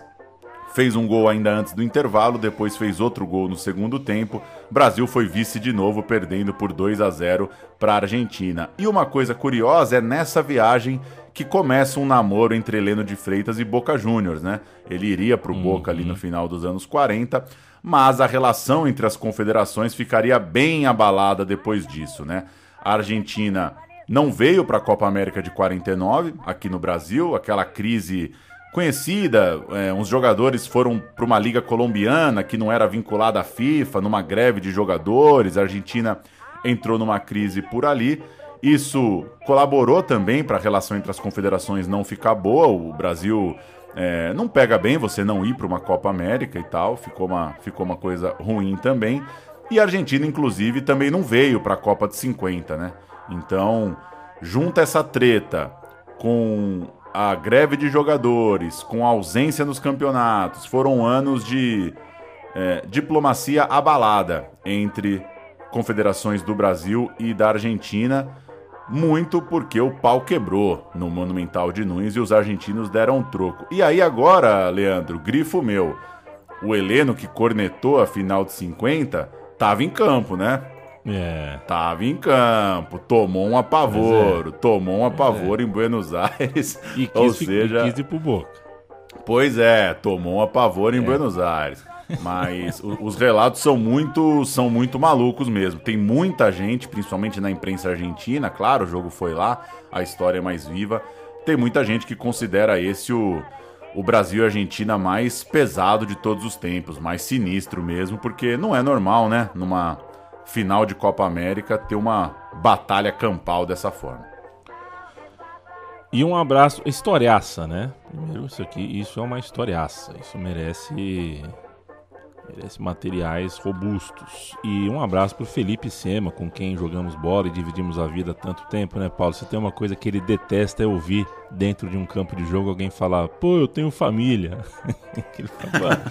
fez um gol ainda antes do intervalo, depois fez outro gol no segundo tempo. Brasil foi vice de novo, perdendo por 2 a 0 para a Argentina. E uma coisa curiosa é nessa viagem que começa um namoro entre Heleno de Freitas e Boca Juniors, né? Ele iria para o uhum. Boca ali no final dos anos 40, mas a relação entre as confederações ficaria bem abalada depois disso, né? A Argentina não veio para a Copa América de 49 aqui no Brasil, aquela crise conhecida. É, uns jogadores foram para uma liga colombiana que não era vinculada à FIFA, numa greve de jogadores. A Argentina entrou numa crise por ali. Isso colaborou também para a relação entre as confederações não ficar boa. O Brasil é, não pega bem você não ir para uma Copa América e tal, ficou uma, ficou uma coisa ruim também. E a Argentina, inclusive, também não veio para a Copa de 50, né? Então, junta essa treta com a greve de jogadores, com a ausência nos campeonatos, foram anos de é, diplomacia abalada entre confederações do Brasil e da Argentina muito porque o pau quebrou no Monumental de Nunes e os argentinos deram um troco. E aí agora, Leandro, grifo meu, o Heleno que cornetou a final de 50, tava em campo, né? É. Tava em campo, tomou um apavoro, é. tomou um apavoro é. em Buenos Aires. E quis, ou seja, e quis ir pro Boca. Pois é, tomou um apavoro em é. Buenos Aires. Mas os relatos são muito, são muito malucos mesmo. Tem muita gente, principalmente na imprensa argentina, claro, o jogo foi lá, a história é mais viva. Tem muita gente que considera esse o, o Brasil e Argentina mais pesado de todos os tempos, mais sinistro mesmo, porque não é normal, né? Numa final de Copa América ter uma batalha campal dessa forma. E um abraço, historiaça, né? Primeiro, isso aqui, isso é uma historiaça. Isso merece merece materiais robustos. E um abraço pro Felipe Sema, com quem jogamos bola e dividimos a vida há tanto tempo, né, Paulo? Você tem uma coisa que ele detesta é ouvir dentro de um campo de jogo alguém falar, pô, eu tenho família. [LAUGHS] fala,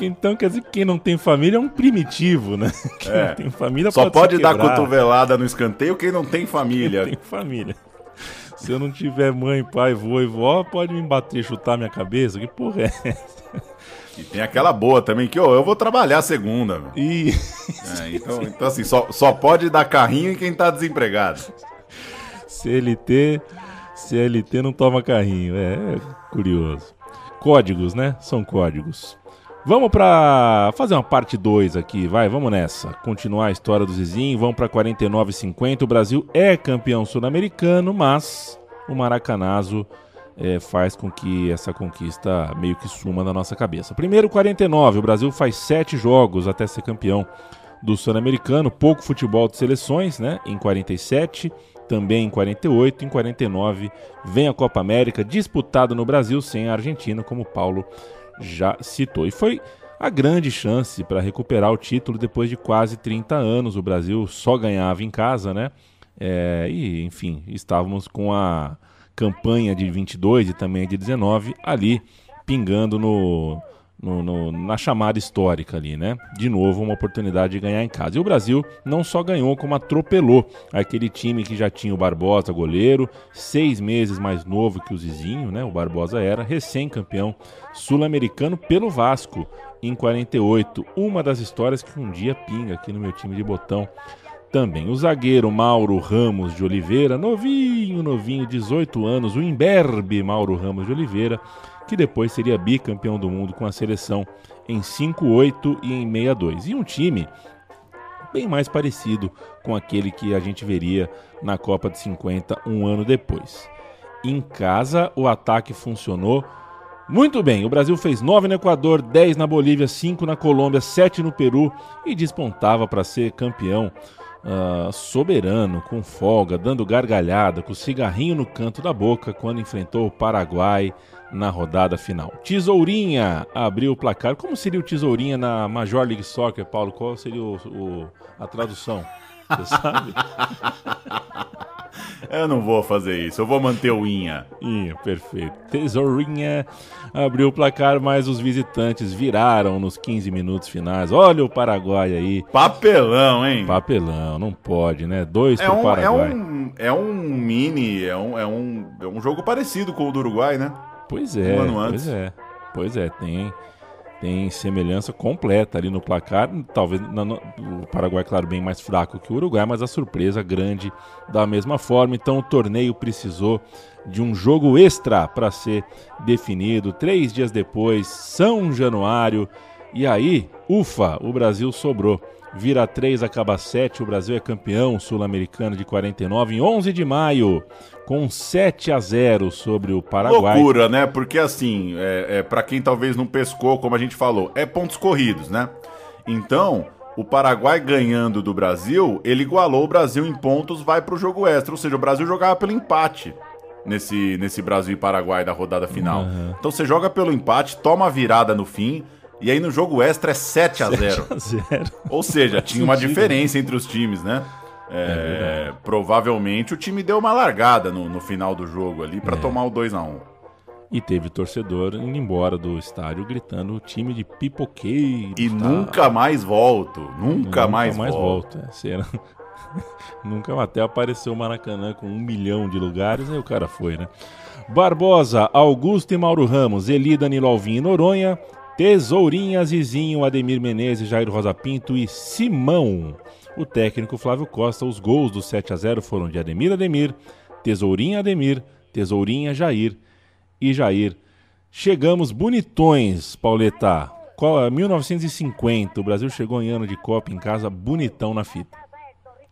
então quer dizer que quem não tem família é um primitivo, né? [LAUGHS] Quem é. não tem família Só pode, pode dar cotovelada no escanteio quem não tem família. Não tem família. Se eu não tiver mãe, pai, vô e vó, pode me bater, chutar minha cabeça? Que porra é essa? E tem aquela boa também, que oh, eu vou trabalhar segunda. E... É, então, então, assim, só, só pode dar carrinho em quem tá desempregado. CLT, CLT não toma carrinho, é, é curioso. Códigos, né? São códigos. Vamos para fazer uma parte 2 aqui, vai, vamos nessa. Continuar a história do Zizinho, vamos para 49,50. O Brasil é campeão sul-americano, mas o Maracanazo é, faz com que essa conquista meio que suma na nossa cabeça. Primeiro, 49. O Brasil faz sete jogos até ser campeão do Sul-Americano. Pouco futebol de seleções, né? Em 47, também em 48, em 49 vem a Copa América disputada no Brasil sem a Argentina, como o Paulo já citou. E foi a grande chance para recuperar o título depois de quase 30 anos. O Brasil só ganhava em casa, né? É, e, enfim, estávamos com a campanha de 22 e também de 19 ali pingando no, no, no, na chamada histórica ali, né? De novo, uma oportunidade de ganhar em casa. E o Brasil não só ganhou, como atropelou aquele time que já tinha o Barbosa, goleiro, seis meses mais novo que o Zizinho, né? O Barbosa era recém-campeão sul-americano pelo Vasco em 48. Uma das histórias que um dia pinga aqui no meu time de botão também. O zagueiro Mauro Ramos de Oliveira, novinho, novinho, 18 anos, o imberbe Mauro Ramos de Oliveira, que depois seria bicampeão do mundo com a seleção em 5-8 e em 6-2. E um time bem mais parecido com aquele que a gente veria na Copa de 50 um ano depois. Em casa, o ataque funcionou muito bem. O Brasil fez 9 no Equador, 10 na Bolívia, 5 na Colômbia, 7 no Peru e despontava para ser campeão uh, soberano, com folga, dando gargalhada, com o cigarrinho no canto da boca quando enfrentou o Paraguai na rodada final. Tesourinha abriu o placar. Como seria o Tesourinha na Major League Soccer, Paulo? Qual seria o, o, a tradução? Você sabe? Eu não vou fazer isso, eu vou manter o Inha. Inha, perfeito. Tesourinha abriu o placar, mas os visitantes viraram nos 15 minutos finais. Olha o Paraguai aí. Papelão, hein? Papelão, não pode, né? Dois é pro um, Paraguai. É um, é um mini, é um, é, um, é um jogo parecido com o do Uruguai, né? Pois é, um ano antes. pois é. Pois é, tem tem semelhança completa ali no placar. Talvez no, o Paraguai, claro, bem mais fraco que o Uruguai, mas a surpresa grande da mesma forma. Então o torneio precisou de um jogo extra para ser definido. Três dias depois, São Januário. E aí, ufa, o Brasil sobrou. Vira 3, acaba 7. O Brasil é campeão sul-americano de 49 em 11 de maio com 7 a 0 sobre o Paraguai. Loucura, né? Porque assim, é, é para quem talvez não pescou, como a gente falou, é pontos corridos, né? Então, o Paraguai ganhando do Brasil, ele igualou o Brasil em pontos, vai pro jogo extra. Ou seja, o Brasil jogava pelo empate nesse, nesse Brasil e Paraguai da rodada final. Uhum. Então você joga pelo empate, toma a virada no fim. E aí no jogo extra é 7 a 0 7 a 0 Ou seja, tinha uma diferença entre os times, né? É, é provavelmente o time deu uma largada no, no final do jogo ali para é. tomar o 2 a 1 E teve torcedor indo embora do estádio gritando o time de pipoqueiro. E tá? nunca mais volto. Nunca, nunca mais, mais volto. volto. É, será... [LAUGHS] nunca até apareceu o Maracanã com um milhão de lugares, aí o cara foi, né? Barbosa, Augusto e Mauro Ramos, Eli, Danilo Alvim e Noronha, Tesourinha, Zizinho, Ademir Menezes, Jair Rosa Pinto e Simão o técnico Flávio Costa. Os gols do 7 a 0 foram de Ademir Ademir, Tesourinha Ademir, Tesourinha Jair e Jair. Chegamos bonitões, Pauleta. 1950, o Brasil chegou em ano de Copa em casa, bonitão na fita.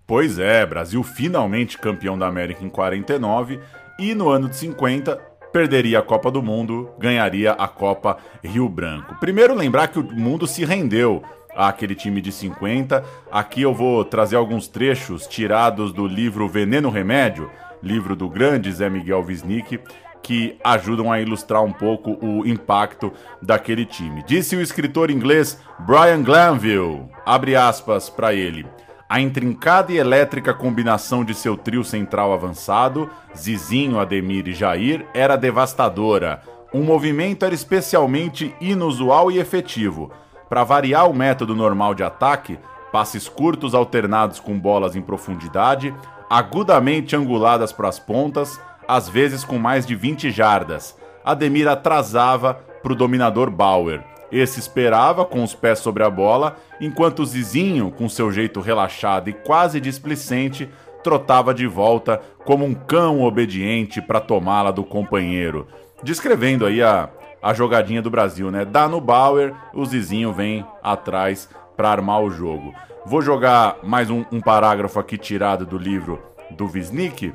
Pois é, Brasil finalmente campeão da América em 49 e no ano de 50 perderia a Copa do Mundo, ganharia a Copa Rio Branco. Primeiro lembrar que o mundo se rendeu àquele time de 50. Aqui eu vou trazer alguns trechos tirados do livro Veneno Remédio, livro do grande Zé Miguel Wisnik, que ajudam a ilustrar um pouco o impacto daquele time. Disse o escritor inglês Brian Glanville, abre aspas para ele. A intrincada e elétrica combinação de seu trio central avançado, Zizinho, Ademir e Jair, era devastadora. Um movimento era especialmente inusual e efetivo. Para variar o método normal de ataque, passes curtos alternados com bolas em profundidade, agudamente anguladas para as pontas, às vezes com mais de 20 jardas. Ademir atrasava para o dominador Bauer. Esse esperava com os pés sobre a bola, enquanto Zizinho, com seu jeito relaxado e quase displicente, trotava de volta como um cão obediente para tomá-la do companheiro. Descrevendo aí a, a jogadinha do Brasil, né? Dá no Bauer, o Zizinho vem atrás para armar o jogo. Vou jogar mais um, um parágrafo aqui tirado do livro do Wisnik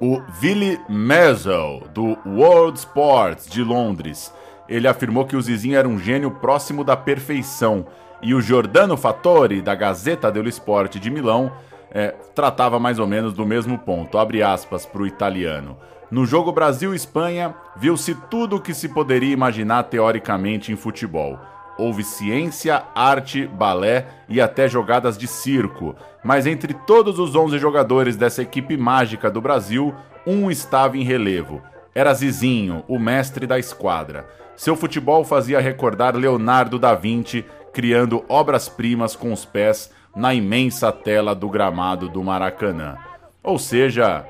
o Willy Mazel, do World Sports de Londres. Ele afirmou que o Zizinho era um gênio próximo da perfeição. E o Giordano Fattori, da Gazeta dello Sport de Milão, é, tratava mais ou menos do mesmo ponto. Abre aspas para o italiano. No jogo Brasil-Espanha, viu-se tudo o que se poderia imaginar teoricamente em futebol. Houve ciência, arte, balé e até jogadas de circo. Mas entre todos os 11 jogadores dessa equipe mágica do Brasil, um estava em relevo. Era Zizinho, o mestre da esquadra. Seu futebol fazia recordar Leonardo da Vinci criando obras-primas com os pés na imensa tela do gramado do Maracanã. Ou seja,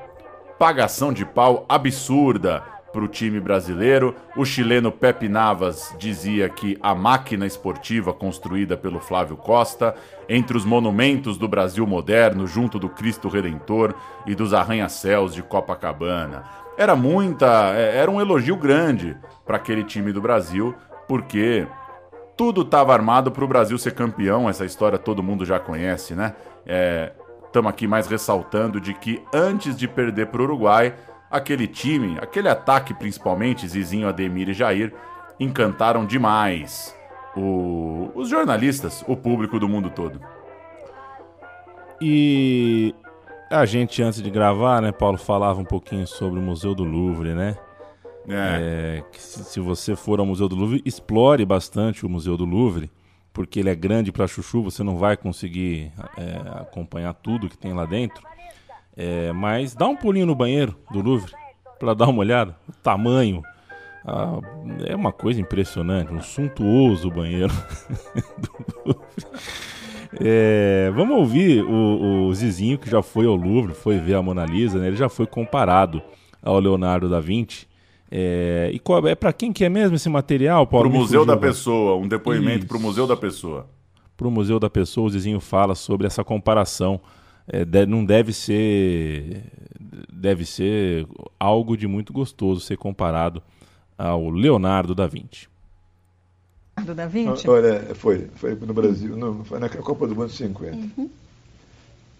pagação de pau absurda para o time brasileiro. O chileno Pepe Navas dizia que a máquina esportiva construída pelo Flávio Costa, entre os monumentos do Brasil moderno, junto do Cristo Redentor e dos arranha-céus de Copacabana. Era muita, é, era um elogio grande para aquele time do Brasil, porque tudo estava armado para o Brasil ser campeão. Essa história todo mundo já conhece, né? Estamos é, aqui mais ressaltando de que antes de perder para o Uruguai, Aquele time, aquele ataque principalmente, Zizinho, Ademir e Jair, encantaram demais o, os jornalistas, o público do mundo todo. E a gente, antes de gravar, né, Paulo, falava um pouquinho sobre o Museu do Louvre, né? É. É, se, se, você for ao Museu do Louvre, explore bastante o Museu do Louvre, porque ele é grande para chuchu, você não vai conseguir é, acompanhar tudo que tem lá dentro. É, mas dá um pulinho no banheiro do Louvre para dar uma olhada. O tamanho. Ah, é uma coisa impressionante, um suntuoso banheiro [LAUGHS] do Louvre. É, vamos ouvir o, o, Zizinho, que já foi ao Louvre, foi ver a Mona Lisa, né? ele já foi comparado ao Leonardo da Vinci. É, e qual, é para quem que é mesmo esse material, Paulo? Para o Museu da Pessoa, um depoimento para o Museu da Pessoa. Para o Museu da Pessoa, o Zizinho fala sobre essa comparação é, de, não deve ser deve ser algo de muito gostoso ser comparado ao Leonardo da Vinci. Leonardo da Vinci? Olha, foi, foi no Brasil, não, foi na Copa do Mundo 50. Uhum.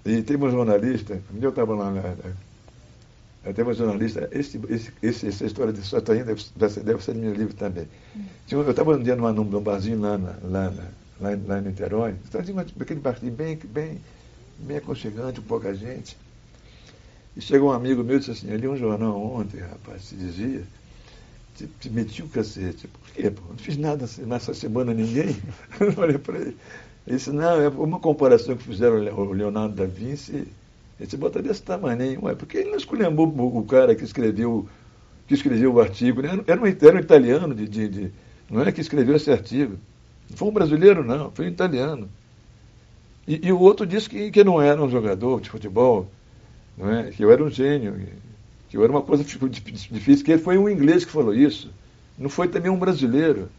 E tem um jornalista, eu estava lá na, na tem um jornalista, esse, esse, essa história de Sotainha deve, deve ser no meu livro também. Uhum. Eu estava um dia numa, num barzinho lá, na, lá, na, lá, lá em Niterói, um aquele barzinho bem, bem, bem aconchegante, pouca gente. E chegou um amigo meu e disse assim, eu li um jornal ontem, rapaz, se dizia, te, te meti o cacete. Por quê? Pô? Não fiz nada nessa semana ninguém. [LAUGHS] Eu falei para ele. Ele disse, não, é uma comparação que fizeram o Leonardo da Vinci, ele disse, bota desse tamanho, ué, porque ele não esculhambou o cara que escreveu, que escreveu o artigo, né? era, um, era um italiano, de, de, de, não é que escreveu esse artigo. Não foi um brasileiro, não, foi um italiano. E, e, o outro disse que, que não era um jogador de futebol, não é? que eu era um gênio, que era uma coisa tipo, difícil, que foi um inglês que falou isso, não foi também um brasileiro.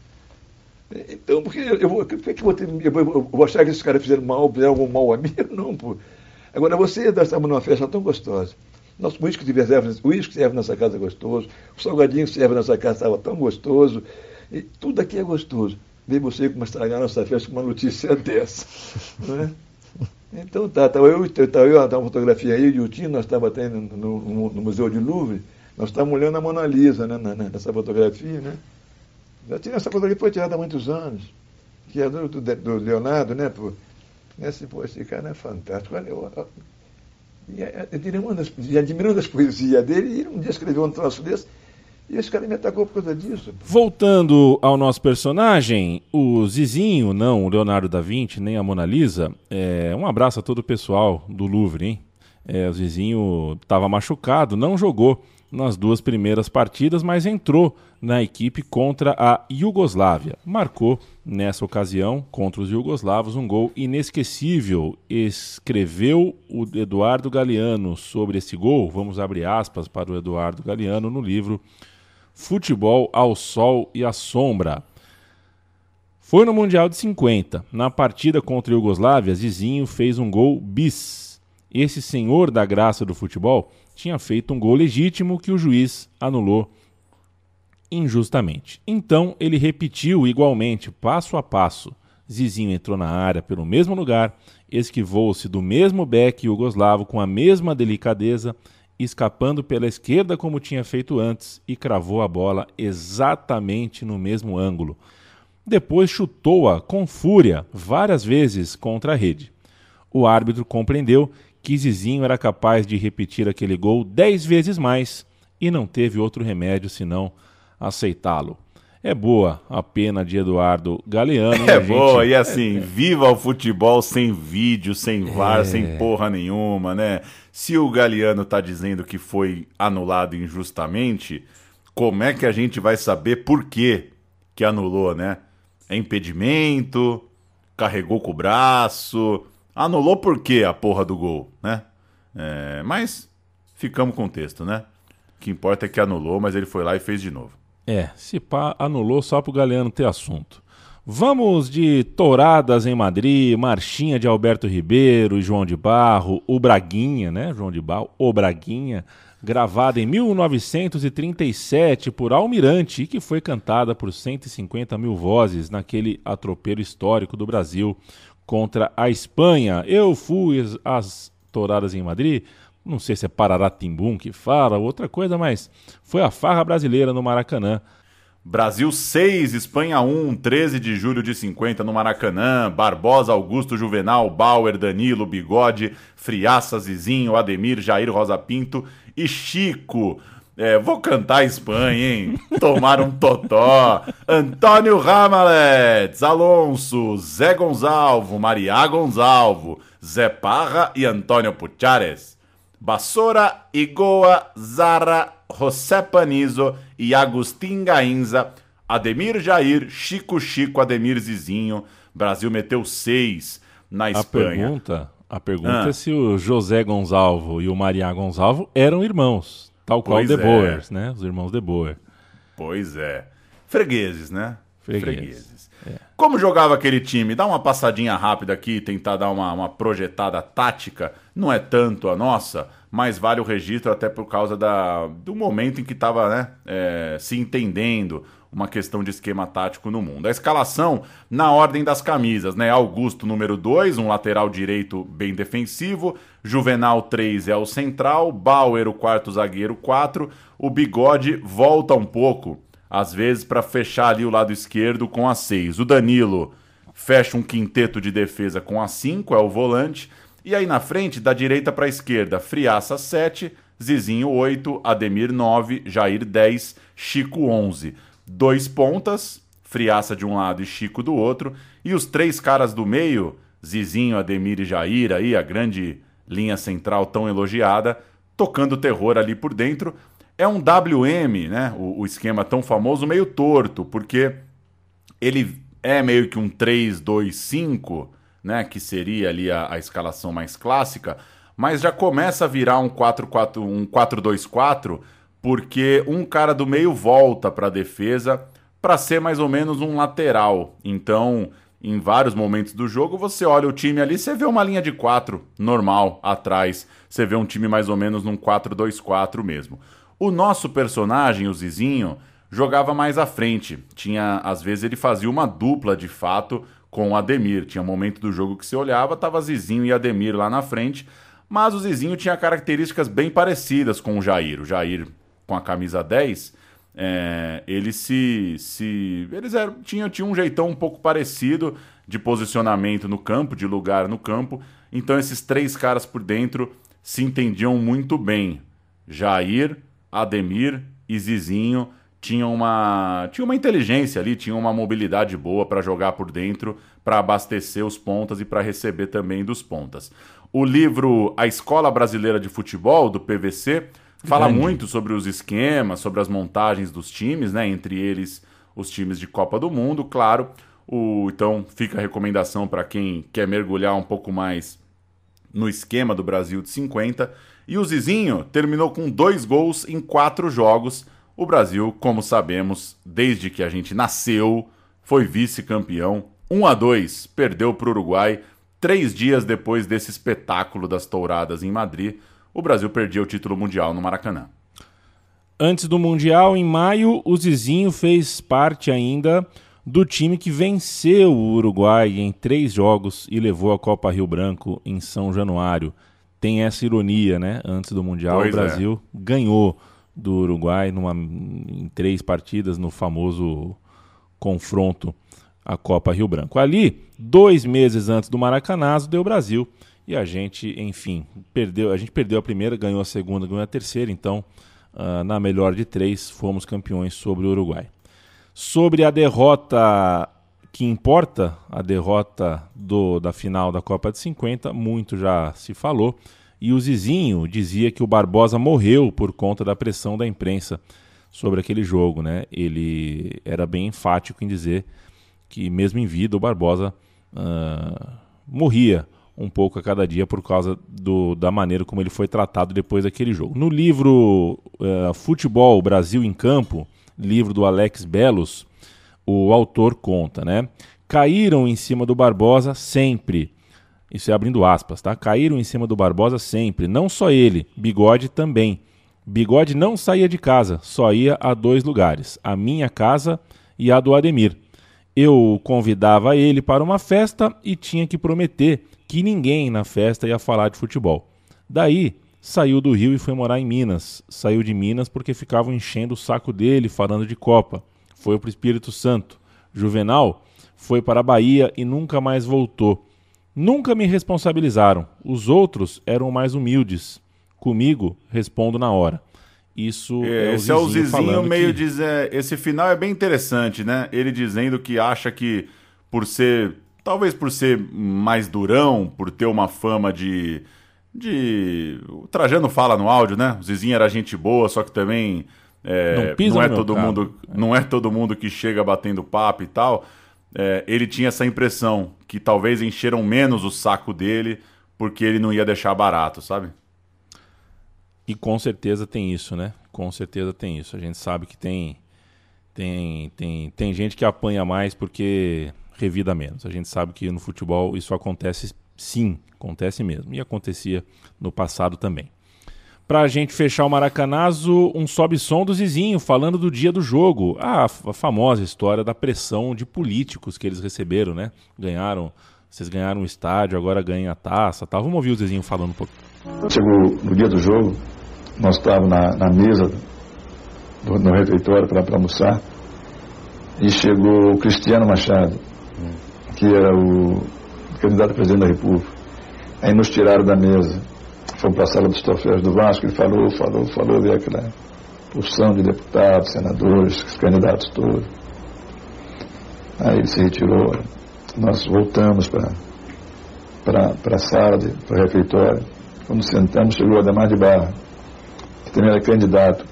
Então, porque eu, eu, que eu, vou, eu, vou, achar que esses caras fizeram mal, fizeram algum mal a mim? [LAUGHS] Não, pô. Agora, você estava numa festa tão gostosa. Nosso uísque serve, o uísque serve nessa casa gostoso, o salgadinho serve nessa casa estava tão gostoso, e tudo aqui é gostoso ver você como estragar nossa festa com uma notícia [LAUGHS] dessa. Não é? Então tá, tá eu, tá eu, tá uma fotografia aí, e o Tino, nós estávamos até no, no, no, Museu de Louvre, nós estávamos olhando a Mona Lisa, né, nessa fotografia, né? Já tinha, essa fotografia foi tirada há muitos anos, que é do, do, do Leonardo, né? Pô, esse, pô, esse cara é fantástico. Olha, eu, e, admirando, e admirando as poesias dele, e um dia escreveu um troço desse, e esse cara me atacou por causa disso. Voltando ao nosso personagem, o Zizinho, não o Leonardo da Vinci, nem a Mona Lisa, é, um abraço a todo o pessoal do Louvre, hein? É, o Zizinho estava machucado, não jogou nas duas primeiras partidas, mas entrou na equipe contra a Iugoslávia. Marcou nessa ocasião contra os iugoslavos um gol inesquecível. Escreveu o Eduardo Galeano sobre esse gol. Vamos abrir aspas para o Eduardo Galeano no livro Futebol ao Sol e à Sombra. Foi no Mundial de 50. Na partida contra a Iugoslávia, Zizinho fez um gol bis. Esse senhor da graça do futebol tinha feito um gol legítimo que o juiz anulou injustamente. Então ele repetiu igualmente, passo a passo. Zizinho entrou na área pelo mesmo lugar, esquivou-se do mesmo beck yugoslavo com a mesma delicadeza, escapando pela esquerda como tinha feito antes e cravou a bola exatamente no mesmo ângulo. Depois chutou-a com fúria várias vezes contra a rede. O árbitro compreendeu que Zizinho era capaz de repetir aquele gol dez vezes mais e não teve outro remédio senão aceitá-lo. É boa a pena de Eduardo Galeano. É gente... boa, e assim, é, viva o futebol sem vídeo, sem VAR, é... sem porra nenhuma, né? Se o Galeano tá dizendo que foi anulado injustamente, como é que a gente vai saber por que que anulou, né? É impedimento, carregou com o braço, Anulou por quê a porra do gol, né? É, mas ficamos com o texto, né? O que importa é que anulou, mas ele foi lá e fez de novo. É, se pá, anulou só pro Galeano ter assunto. Vamos de Touradas em Madrid, Marchinha de Alberto Ribeiro e João de Barro, o Braguinha, né? João de Barro, o Braguinha, gravada em 1937 por Almirante e que foi cantada por 150 mil vozes naquele atropelo histórico do Brasil contra a Espanha. Eu fui às touradas em Madrid, não sei se é Pararatimbum que fala, outra coisa, mas foi a farra brasileira no Maracanã. Brasil 6, Espanha 1, 13 de julho de 50 no Maracanã. Barbosa, Augusto Juvenal, Bauer, Danilo, Bigode, Friaça, Zizinho, Ademir, Jair Rosa Pinto e Chico. É, vou cantar Espanha, hein? [LAUGHS] Tomar um totó. Antônio Ramalets, Alonso, Zé Gonzalvo, Maria Gonzalvo, Zé Parra e Antônio Puchares. Bassora, Igoa, Zara, José Panizo e Agustin Gainza. Ademir Jair, Chico Chico, Ademir Zizinho. Brasil meteu seis na Espanha. A pergunta, a pergunta ah. é se o José Gonzalvo e o Maria Gonzalvo eram irmãos. Tal qual pois De Boers, é. né? Os irmãos De Boer. Pois é. Fregueses, né? Fregueses. Fregueses. É. Como jogava aquele time? Dá uma passadinha rápida aqui, tentar dar uma, uma projetada tática. Não é tanto a nossa, mas vale o registro até por causa da, do momento em que estava né, é, se entendendo uma questão de esquema tático no mundo. A escalação na ordem das camisas, né? Augusto, número 2, um lateral direito bem defensivo. Juvenal 3 é o central. Bauer, o quarto zagueiro 4. O Bigode volta um pouco, às vezes, para fechar ali o lado esquerdo com a 6. O Danilo fecha um quinteto de defesa com a 5, é o volante. E aí na frente, da direita para a esquerda, Friaça 7, Zizinho 8, Ademir 9, Jair 10, Chico 11 dois pontas, Friaça de um lado e Chico do outro, e os três caras do meio, Zizinho, Ademir e Jair, aí a grande linha central tão elogiada, tocando terror ali por dentro. É um WM, né? O, o esquema tão famoso, meio torto, porque ele é meio que um 3-2-5, né? Que seria ali a, a escalação mais clássica, mas já começa a virar um 4-4, um 4-2-4 porque um cara do meio volta para a defesa para ser mais ou menos um lateral. Então, em vários momentos do jogo, você olha o time ali, você vê uma linha de quatro normal atrás, você vê um time mais ou menos num 4-2-4 mesmo. O nosso personagem, o Zizinho, jogava mais à frente. Tinha, às vezes ele fazia uma dupla de fato com o Ademir. Tinha momento do jogo que você olhava, tava Zizinho e Ademir lá na frente, mas o Zizinho tinha características bem parecidas com o Jair. O Jair com a camisa 10, é, eles se. se eles eram, tinham, tinham um jeitão um pouco parecido de posicionamento no campo, de lugar no campo. Então esses três caras por dentro se entendiam muito bem. Jair, Ademir e Zizinho tinham uma, tinham uma inteligência ali, tinham uma mobilidade boa para jogar por dentro, para abastecer os pontas e para receber também dos pontas. O livro A Escola Brasileira de Futebol, do PVC, fala Grande. muito sobre os esquemas, sobre as montagens dos times, né? Entre eles os times de Copa do Mundo, claro. O, então fica a recomendação para quem quer mergulhar um pouco mais no esquema do Brasil de 50. E o Zizinho terminou com dois gols em quatro jogos. O Brasil, como sabemos, desde que a gente nasceu, foi vice-campeão. 1 a 2 perdeu para o Uruguai. Três dias depois desse espetáculo das touradas em Madrid, o Brasil perdia o título mundial no Maracanã. Antes do Mundial, em maio, o Zizinho fez parte ainda do time que venceu o Uruguai em três jogos e levou a Copa Rio Branco em São Januário. Tem essa ironia, né? Antes do Mundial, Pois o é. Brasil ganhou do Uruguai numa, em três partidas no famoso confronto à Copa Rio Branco. Ali, dois meses antes do Maracanazo, deu Brasil. E a gente, enfim, perdeu. A gente perdeu a primeira, ganhou a segunda, ganhou a terceira. Então, ah, na melhor de três, fomos campeões sobre o Uruguai. Sobre a derrota que importa, a derrota do, da final da Copa de 50, muito já se falou. E o Zizinho dizia que o Barbosa morreu por conta da pressão da imprensa sobre aquele jogo. Né? Ele era bem enfático em dizer que, mesmo em vida, o Barbosa ah, morria um pouco a cada dia por causa do, da maneira como ele foi tratado depois daquele jogo. No livro eh, Futebol Brasil em Campo, livro do Alex Belos, o autor conta, né? Caíram em cima do Barbosa sempre. Isso é abrindo aspas, tá? Caíram em cima do Barbosa sempre. Não só ele, Bigode também. Bigode não saía de casa, só ia a dois lugares: a minha casa e a do Ademir. Eu convidava ele para uma festa e tinha que prometer que ninguém na festa ia falar de futebol. Daí, saiu do Rio e foi morar em Minas. Saiu de Minas porque ficavam enchendo o saco dele falando de Copa. Foi para o Espírito Santo. Juvenal foi para a Bahia e nunca mais voltou. Nunca me responsabilizaram. Os outros eram mais humildes. Comigo, respondo na hora. Isso é, Esse é o Zizinho meio que- dizer. Esse final é bem interessante, né? Ele dizendo que acha que por ser. Talvez por ser mais durão, por ter uma fama de. de. O Trajano fala no áudio, né? O Zizinho era gente boa, só que também. é, Não pisa não é todo mundo Não é todo mundo que chega batendo papo e tal. É, ele tinha essa impressão que talvez encheram menos o saco dele porque ele não ia deixar barato, sabe? E com certeza tem isso, né? Com certeza tem isso. A gente sabe que tem tem tem, tem gente que apanha mais porque revida menos. A gente sabe que no futebol isso acontece sim, acontece mesmo. E acontecia no passado também. Pra gente fechar o Maracanazo, um sobe-som do Zizinho falando do dia do jogo. Ah, a famosa história da pressão de políticos que eles receberam, né? Ganharam, vocês ganharam o estádio, agora ganham a taça, tal. Vamos ouvir o Zizinho falando um pouco. Chegou no dia do jogo, nós estávamos na, na mesa do, no refeitório para almoçar e chegou o Cristiano Machado, que era o candidato a presidente da República. Aí nos tiraram da mesa, fomos para a sala dos troféus do Vasco, ele falou, falou, falou, veio aquela porção de deputados, senadores, candidatos todos. Aí ele se retirou, nós voltamos para para a sala, para o refeitório. Quando sentamos, chegou o Ademar de Barra, que também era candidato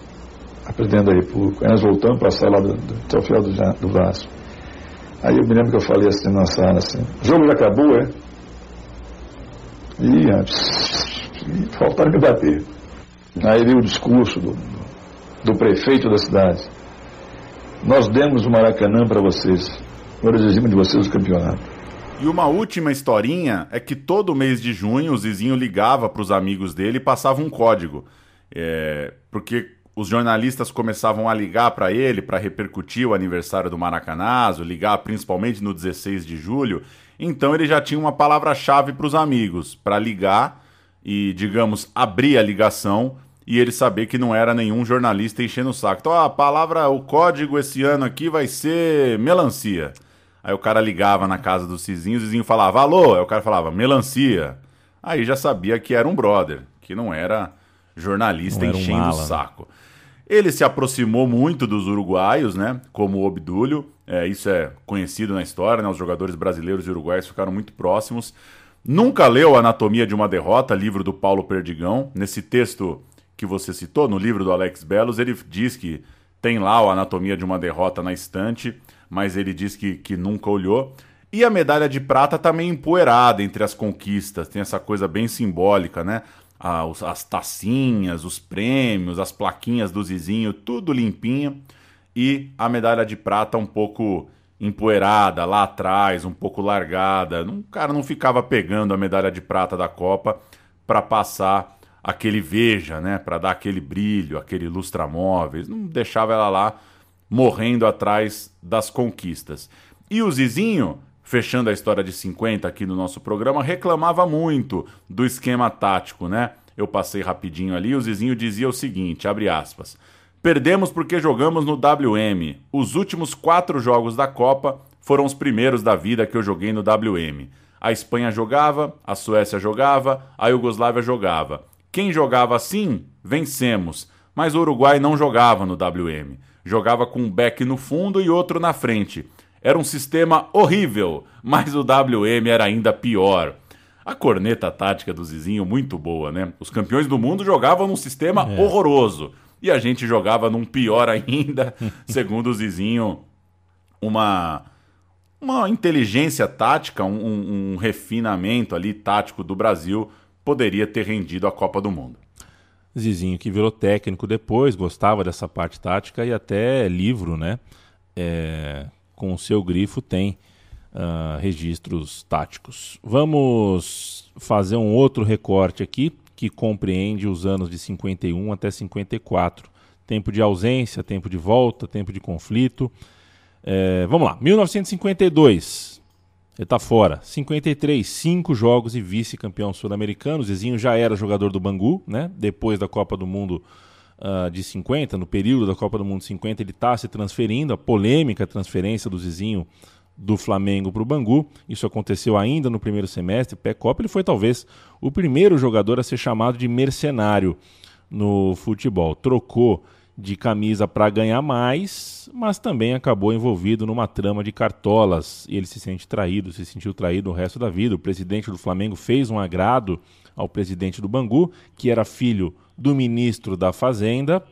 a presidente da República. Aí nós voltamos para a sala do, do troféu do, do Vasco. Aí eu me lembro que eu falei assim na sala, assim, jogo já acabou, é? Rapaz, faltaram me bater. Aí veio o discurso do, do prefeito da cidade. Nós demos o Maracanã para vocês. Agora exigimos de vocês o campeonato. E uma última historinha é que todo mês de junho o Zizinho ligava para os amigos dele e passava um código. É, porque os jornalistas começavam a ligar para ele para repercutir o aniversário do Maracanazo, ligar principalmente no 16 de julho. Então ele já tinha uma palavra-chave para os amigos, para ligar e, digamos, abrir a ligação e ele saber que não era nenhum jornalista enchendo o saco. Então a palavra, o código esse ano aqui vai ser melancia. Aí o cara ligava na casa do Cizinho, o Cizinho falava, alô, aí o cara falava, melancia. Aí já sabia que era um brother, que não era jornalista Não era um enchendo o mala, né? saco. Ele se aproximou muito dos uruguaios, né? Como o Obdúlio. É, isso é conhecido na história, né? Os jogadores brasileiros e uruguaios ficaram muito próximos. Nunca leu Anatomia de uma Derrota, livro do Paulo Perdigão. Nesse texto que você citou, no livro do Alex Belos, ele diz que tem lá o Anatomia de uma Derrota na estante, mas ele diz que, que nunca olhou. E a medalha de prata tá meio empoeirada entre as conquistas, tem essa coisa bem simbólica, né? As tacinhas, os prêmios, as plaquinhas do Zizinho, tudo limpinho. E a medalha de prata um pouco empoeirada lá atrás, um pouco largada. O cara não ficava pegando a medalha de prata da Copa para passar aquele veja, né? Para dar aquele brilho, aquele lustramóveis. Não deixava ela lá morrendo atrás das conquistas. E o Zizinho, fechando a história de 50 aqui no nosso programa, reclamava muito do esquema tático, né? Eu passei rapidinho ali, o Zizinho dizia o seguinte, abre aspas, Perdemos porque jogamos no WM. Os últimos quatro jogos da Copa foram os primeiros da vida que eu joguei no WM. A Espanha jogava, a Suécia jogava, a Iugoslávia jogava. Quem jogava assim, vencemos. Mas o Uruguai não jogava no WM. Jogava com um back no fundo e outro na frente. Era um sistema horrível, mas o WM era ainda pior. A corneta tática do Zizinho muito boa, né? Os campeões do mundo jogavam num sistema horroroso. E a gente jogava num pior ainda, [LAUGHS] segundo o Zizinho, uma, uma inteligência tática, um, um- refinamento ali tático do Brasil poderia ter rendido a Copa do Mundo. Zizinho que virou técnico depois, gostava dessa parte tática e até livro, né? É, com o seu grifo tem ah, registros táticos. Vamos fazer um outro recorte aqui que compreende os anos de 51 até 54. Tempo de ausência, tempo de volta, tempo de conflito. É, vamos lá, 1952. Ele tá fora. 53, cinco jogos e vice-campeão sul-americano. Zezinho já era jogador do Bangu, né? Depois da Copa do Mundo ah, de 50, no período da Copa do Mundo de 50, ele está se transferindo. A polêmica transferência do Zezinho do Flamengo para o Bangu. Isso aconteceu ainda no primeiro semestre. Pré-Copa, ele foi talvez o primeiro jogador a ser chamado de mercenário no futebol. Trocou de camisa para ganhar mais, mas também acabou envolvido numa trama de cartolas. E ele se sente traído, se sentiu traído o resto da vida. O presidente do Flamengo fez um agrado ao presidente do Bangu, que era filho do ministro da Fazenda,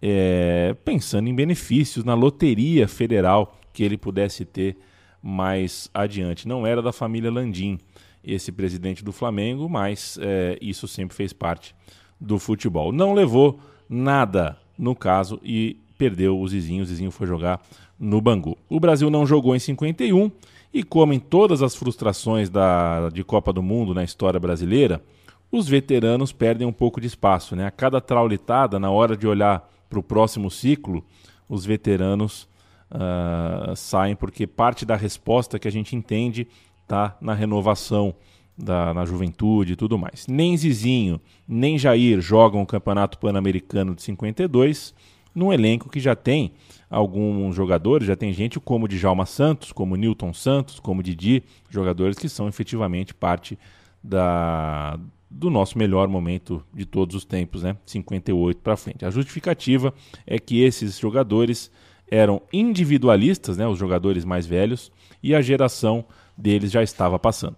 é, pensando em benefícios na loteria federal que ele pudesse ter mais adiante. Não era da família Landim, esse presidente do Flamengo, mas é, isso sempre fez parte do futebol. Não levou nada no caso e perdeu o Zizinho. O Zizinho foi jogar no Bangu. O Brasil não jogou em 51 e, como em todas as frustrações da, de Copa do Mundo na história brasileira, os veteranos perdem um pouco de espaço. Né? A cada traulitada, na hora de olhar para o próximo ciclo, os veteranos ah, saem porque parte da resposta que a gente entende está na renovação da, na juventude e tudo mais. Nem Zizinho, nem Jair jogam o Campeonato Pan-Americano de 52 num elenco que já tem alguns jogadores, já tem gente como Djalma Santos, como Newton Santos, como Didi, jogadores que são efetivamente parte da, do nosso melhor momento de todos os tempos, né? 58 para frente. A justificativa é que esses jogadores eram individualistas, né? Os jogadores mais velhos, e a geração deles já estava passando.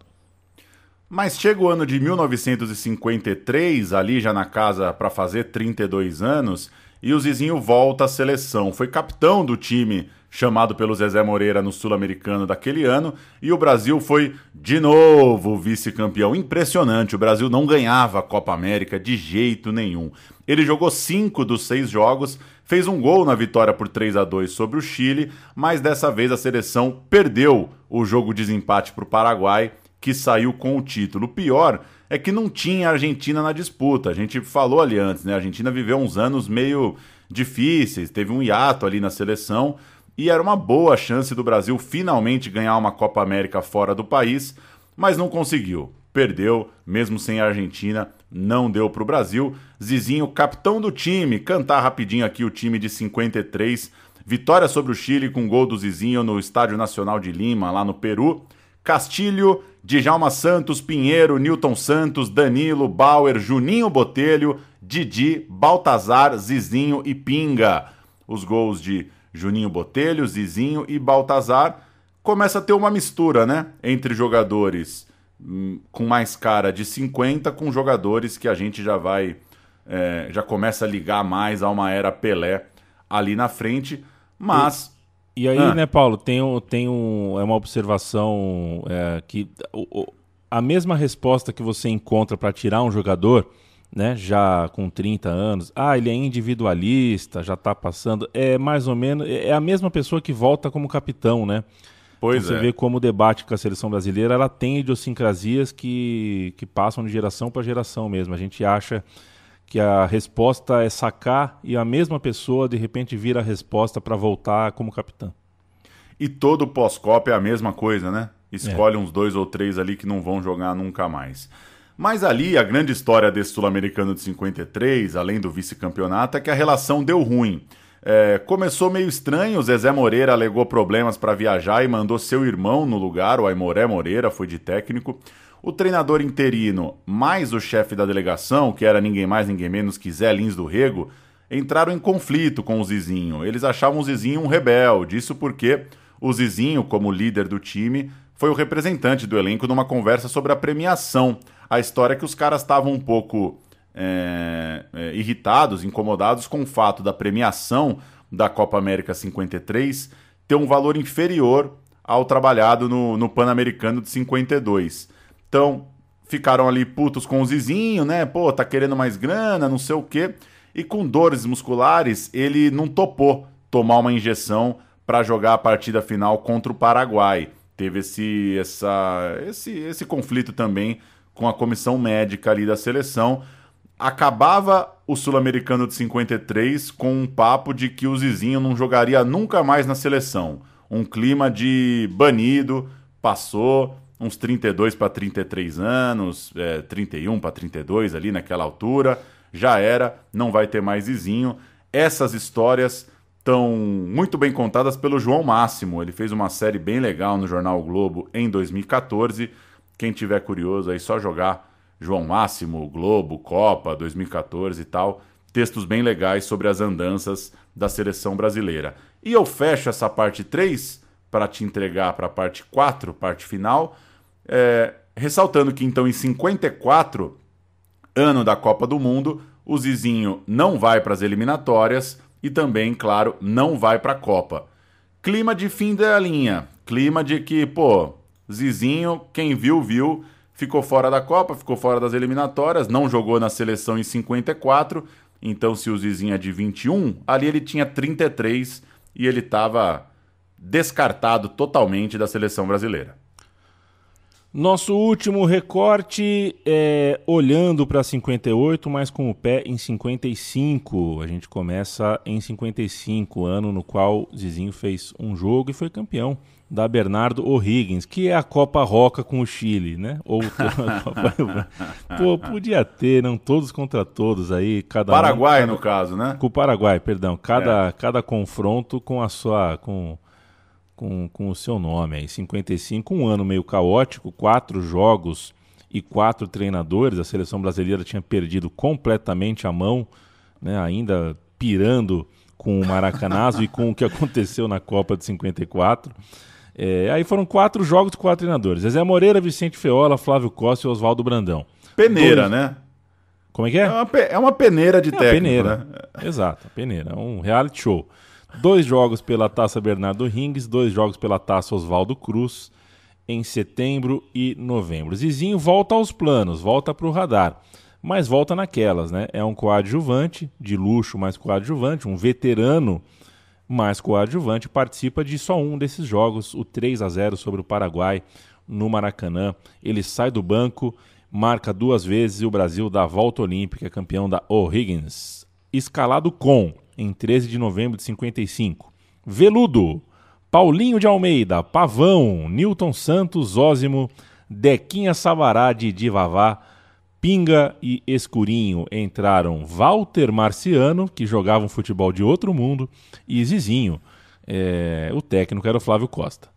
Mas chega o ano de 1953, ali já na casa para fazer 32 anos, e o Zizinho volta à seleção. Foi capitão do time chamado pelo Zezé Moreira no Sul-Americano daquele ano, e o Brasil foi de novo vice-campeão. Impressionante, o Brasil não ganhava a Copa América de jeito nenhum. Ele jogou cinco dos seis jogos, fez um gol na vitória por 3 a 2 sobre o Chile, mas dessa vez a seleção perdeu o jogo de desempate para o Paraguai que saiu com o título. O pior é que não tinha Argentina na disputa. A gente falou ali antes, né? A Argentina viveu uns anos meio difíceis, teve um hiato ali na seleção e era uma boa chance do Brasil finalmente ganhar uma Copa América fora do país, mas não conseguiu. Perdeu, mesmo sem a Argentina, não deu para o Brasil. Zizinho, capitão do time, cantar rapidinho aqui o time de 53. Vitória sobre o Chile com gol do Zizinho no Estádio Nacional de Lima, lá no Peru. Castilho, Djalma Santos, Pinheiro, Newton Santos, Danilo, Bauer, Juninho Botelho, Didi, Baltazar, Zizinho e Pinga. Os gols de Juninho Botelho, Zizinho e Baltazar começa a ter uma mistura, né? Entre jogadores com mais cara de 50 com jogadores que a gente já vai. É, já começa a ligar mais a uma era Pelé ali na frente. Mas. E, e aí, ah. né, Paulo, tem, tem um, é uma observação é, que o, a mesma resposta que você encontra para tirar um jogador né, já com 30 anos, ah, ele é individualista, já está passando, é mais ou menos, é a mesma pessoa que volta como capitão, né? Pois Você é. vê como o debate com a seleção brasileira, ela tem idiosincrasias que, que passam de geração para geração mesmo. A gente acha que a resposta é sacar e a mesma pessoa de repente vira a resposta para voltar como capitão. E todo pós-copa é a mesma coisa, né? Escolhe é. uns dois ou três ali que não vão jogar nunca mais. Mas ali a grande história desse sul-americano de 53, além do vice-campeonato, é que a relação deu ruim. É, começou meio estranho, Zezé Moreira alegou problemas para viajar e mandou seu irmão no lugar, o Aimoré Moreira, foi de técnico. O treinador interino, mais o chefe da delegação, que era ninguém mais ninguém menos que Zé Lins do Rego, entraram em conflito com o Zizinho. Eles achavam o Zizinho um rebelde, isso porque o Zizinho, como líder do time, foi o representante do elenco numa conversa sobre a premiação. A história é que os caras estavam um pouco é, é, irritados, incomodados com o fato da premiação da Copa América 53 ter um valor inferior ao trabalhado no, no Pan-Americano de 52. Então, ficaram ali putos com o Zizinho, né? Pô, tá querendo mais grana, não sei o quê. E com dores musculares, ele não topou tomar uma injeção para jogar a partida final contra o Paraguai teve esse, essa, esse, esse conflito também com a comissão médica ali da seleção. Acabava o Sul-Americano de 53 com um papo de que o Zizinho não jogaria nunca mais na seleção. Um clima de banido, passou uns 32 para 33 anos, é, 31 para 32 ali naquela altura, já era, não vai ter mais Zizinho. Essas histórias estão muito bem contadas pelo João Máximo. Ele fez uma série bem legal no Jornal o Globo em 2014. Quem tiver curioso aí, só jogar João Máximo, Globo, Copa 2014 e tal. Textos bem legais sobre as andanças da seleção brasileira. E eu fecho essa parte 3 para te entregar para a parte 4, parte final, é, ressaltando que então em 54, ano da Copa do Mundo, o Zizinho não vai para as eliminatórias, e também, claro, não vai para a Copa. Clima de fim da linha, clima de que, pô, Zizinho, quem viu, viu, ficou fora da Copa, ficou fora das eliminatórias, não jogou na seleção em 54, então se o Zizinho é de 21, ali ele tinha 33 e ele estava descartado totalmente da seleção brasileira. Nosso último recorte é olhando para 58, mas com o pé em 55. A gente começa em 55, ano no qual Zizinho fez um jogo e foi campeão da Bernardo O'Higgins, que é a Copa Roca com o Chile, né? Ou [LAUGHS] [LAUGHS] Copa... Pô, podia ter, não todos contra todos aí, cada Paraguai um, cada... no caso, né? Com o Paraguai, perdão, cada é. cada confronto com a sua com com, com o seu nome aí. 55, um ano meio caótico, quatro jogos e quatro treinadores. A seleção brasileira tinha perdido completamente a mão, né, ainda pirando com o Maracanazo e com o que aconteceu na Copa de 54. É, aí foram quatro jogos, quatro treinadores. Zé Moreira, Vicente Feola, Flávio Costa e Oswaldo Brandão. Peneira, Dois... né? Como é que é? É uma, pe... é uma peneira de é técnico, peneira. né? Exato, peneira. É um reality show. Dois jogos pela Taça Bernardo Rings, dois jogos pela Taça Oswaldo Cruz em setembro e novembro. Zizinho volta aos planos, volta para o radar, mas volta naquelas, né? É um coadjuvante, de luxo, mais coadjuvante, um veterano mais coadjuvante, participa de só um desses jogos, o 3 a 0 sobre o Paraguai no Maracanã. Ele sai do banco, marca duas vezes e o Brasil dá a volta olímpica, campeão da O'Higgins. Escalado com em 13 de novembro de 55. Veludo, Paulinho de Almeida, Pavão, Newton Santos, Ósimo, Dequinha Sabará, Didi Vavá, Pinga e Escurinho entraram Walter Marciano, que jogava um futebol de outro mundo, e Zizinho. É, o técnico era o Flávio Costa.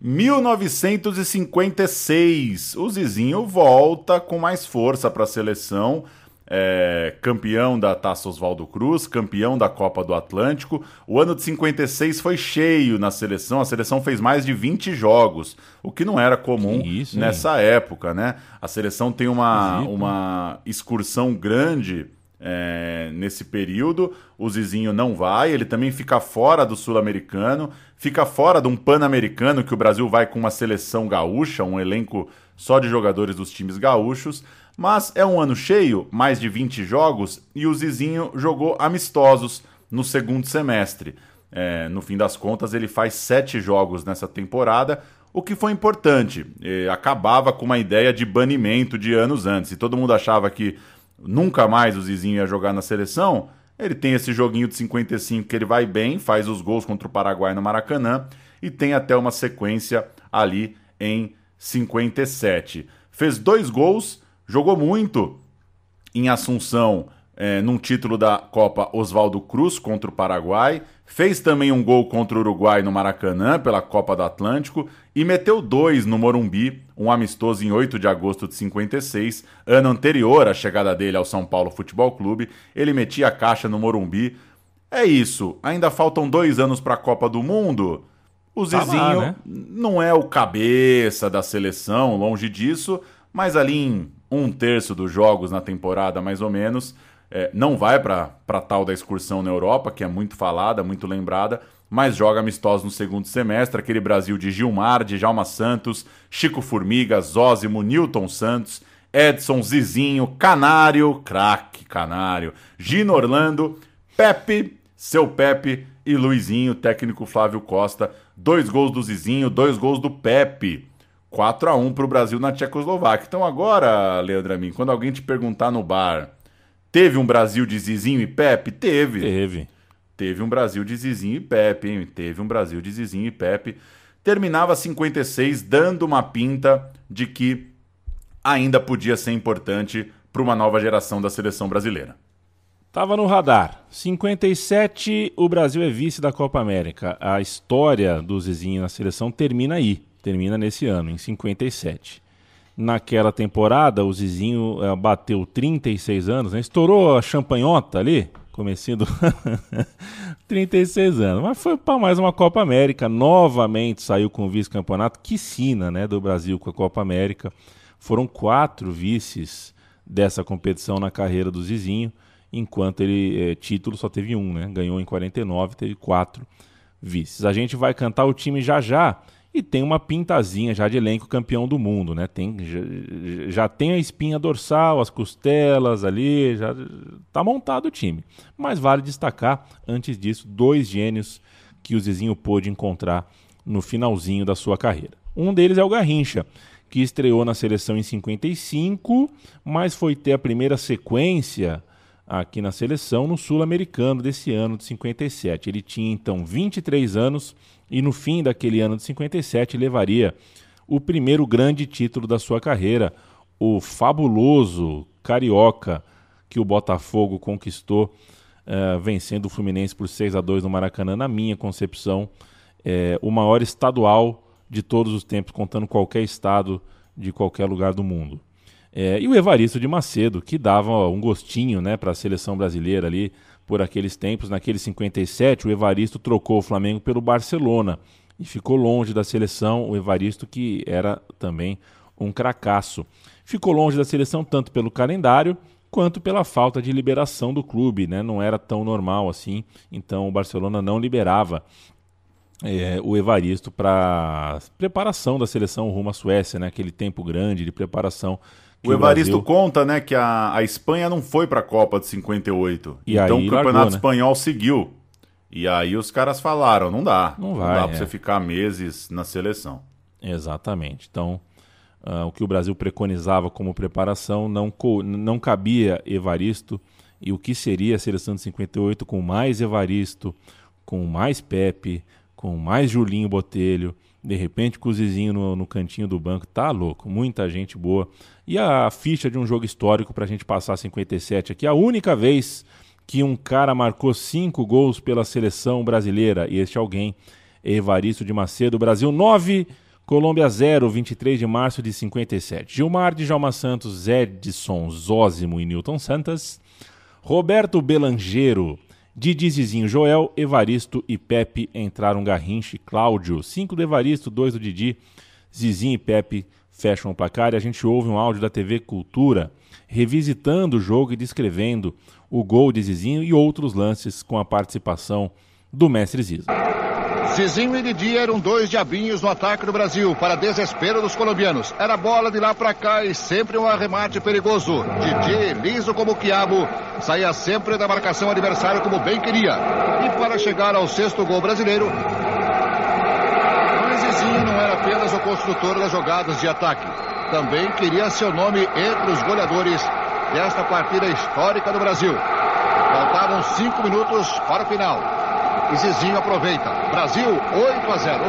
1956. O Zizinho volta com mais força para a seleção. É, campeão da Taça Oswaldo Cruz, campeão da Copa do Atlântico. O ano de 56 foi cheio na seleção, a seleção fez mais de 20 jogos, o que não era comum isso, nessa época, né? A seleção tem uma, uma excursão grande é, nesse período. O Zizinho não vai, ele também fica fora do Sul-Americano, fica fora de um Pan-Americano que o Brasil vai com uma seleção gaúcha, um elenco só de jogadores dos times gaúchos. Mas é um ano cheio, mais de 20 jogos, e o Zizinho jogou amistosos no segundo semestre. É, no fim das contas, ele faz sete jogos nessa temporada, o que foi importante. É, acabava com uma ideia de banimento de anos antes. E todo mundo achava que nunca mais o Zizinho ia jogar na seleção. Ele tem esse joguinho de 55 que ele vai bem, faz os gols contra o Paraguai no Maracanã e tem até uma sequência ali em 57. Fez dois gols Jogou muito em Assunção, é, num título da Copa Oswaldo Cruz contra o Paraguai. Fez também um gol contra o Uruguai no Maracanã, pela Copa do Atlântico. E meteu dois no Morumbi, um amistoso em 8 de agosto de 56, ano anterior à chegada dele ao São Paulo Futebol Clube. Ele metia a caixa no Morumbi. É isso, ainda faltam dois anos para a Copa do Mundo. O Zizinho tá lá, né? não é o cabeça da seleção, longe disso, mas ali em um terço dos jogos na temporada, mais ou menos. É, não vai para tal da excursão na Europa, que é muito falada, muito lembrada, mas joga amistosos no segundo semestre. Aquele Brasil de Gilmar, de Jalma Santos, Chico Formiga, Zózimo, Newton Santos, Edson, Zizinho, Canário, craque Canário, Gino Orlando, Pepe, seu Pepe e Luizinho, técnico Flávio Costa. Dois gols do Zizinho, dois gols do Pepe. 4 a 1 para o Brasil na Tchecoslováquia. Então agora, Leandro Amin, quando alguém te perguntar no bar, teve um Brasil de Zizinho e Pepe? Teve. Teve. Teve um Brasil de Zizinho e Pepe, hein? Teve um Brasil de Zizinho e Pepe. Terminava 56 dando uma pinta de que ainda podia ser importante para uma nova geração da seleção brasileira. Tava no radar. 57, o Brasil é vice da Copa América. A história do Zizinho na seleção termina aí termina nesse ano, em 57. Naquela temporada, o Zizinho uh, bateu 36 anos, né? estourou a champanhota ali, comecinho do [LAUGHS] 36 anos, mas foi para mais uma Copa América, novamente saiu com o vice-campeonato, que sina né, do Brasil com a Copa América. Foram quatro vices dessa competição na carreira do Zizinho, enquanto ele, eh, título só teve um, né? Ganhou em 49, teve quatro vices. A gente vai cantar o time já já, e tem uma pintazinha já de elenco campeão do mundo, né? Tem, já, já tem a espinha dorsal, as costelas ali, já tá montado o time. Mas vale destacar, antes disso, dois gênios que o Zizinho pôde encontrar no finalzinho da sua carreira. Um deles é o Garrincha, que estreou na seleção em 55, mas foi ter a primeira sequência aqui na seleção no Sul-Americano desse ano de 57. Ele tinha então 23 anos e no fim daquele ano de 57 levaria o primeiro grande título da sua carreira, o fabuloso Carioca que o Botafogo conquistou, uh, vencendo o Fluminense por 6 a 2 no Maracanã, na minha concepção, é, o maior estadual de todos os tempos, contando qualquer estado de qualquer lugar do mundo. É, e o Evaristo de Macedo, que dava um gostinho né, para a seleção brasileira ali, por aqueles tempos. Naquele 57, o Evaristo trocou o Flamengo pelo Barcelona e ficou longe da seleção. O Evaristo, que era também um cracaço. Ficou longe da seleção tanto pelo calendário quanto pela falta de liberação do clube, né? Não era tão normal assim, então o Barcelona não liberava é, o Evaristo para preparação da seleção rumo à Suécia, né? Aquele tempo grande de preparação o Evaristo Brasil... conta, né, que a, a Espanha não foi para a Copa de 58. E então o Campeonato largou, né? Espanhol seguiu. E aí os caras falaram, não dá. Não, vai, não dá para é. você ficar meses na seleção. Exatamente. Então, uh, o que o Brasil preconizava como preparação não, não cabia Evaristo. E o que seria a seleção de 58 com mais Evaristo, com mais Pepe, com mais Julinho Botelho, de repente com o Zizinho no, no cantinho do banco. Tá louco, muita gente boa. E a ficha de um jogo histórico para a gente passar 57 aqui. A única vez que um cara marcou cinco gols pela seleção brasileira. E este alguém Evaristo de Macedo. Brasil 9, Colômbia 0, 23 de março de 57. Gilmar, Djalma Santos, Edson, Zózimo e Newton Santos. Roberto Belangero, Didi, Zizinho, Joel, Evaristo e Pepe entraram Garrinche, Cláudio. 5 do Evaristo, 2 do Didi. Zizinho e Pepe fecham o placar e a gente ouve um áudio da TV Cultura revisitando o jogo e descrevendo o gol de Zizinho e outros lances com a participação do mestre Zizo. Zizinho e Didi eram dois diabinhos no ataque do Brasil, para desespero dos colombianos. Era bola de lá para cá e sempre um arremate perigoso. Didi, liso como o quiabo, saía sempre da marcação adversária como bem queria. E para chegar ao sexto gol brasileiro, Zizinho não era apenas o construtor das jogadas de ataque. Também queria seu nome entre os goleadores desta partida histórica do Brasil. Faltavam cinco minutos para o final. E Zizinho aproveita. Brasil 8 a 0.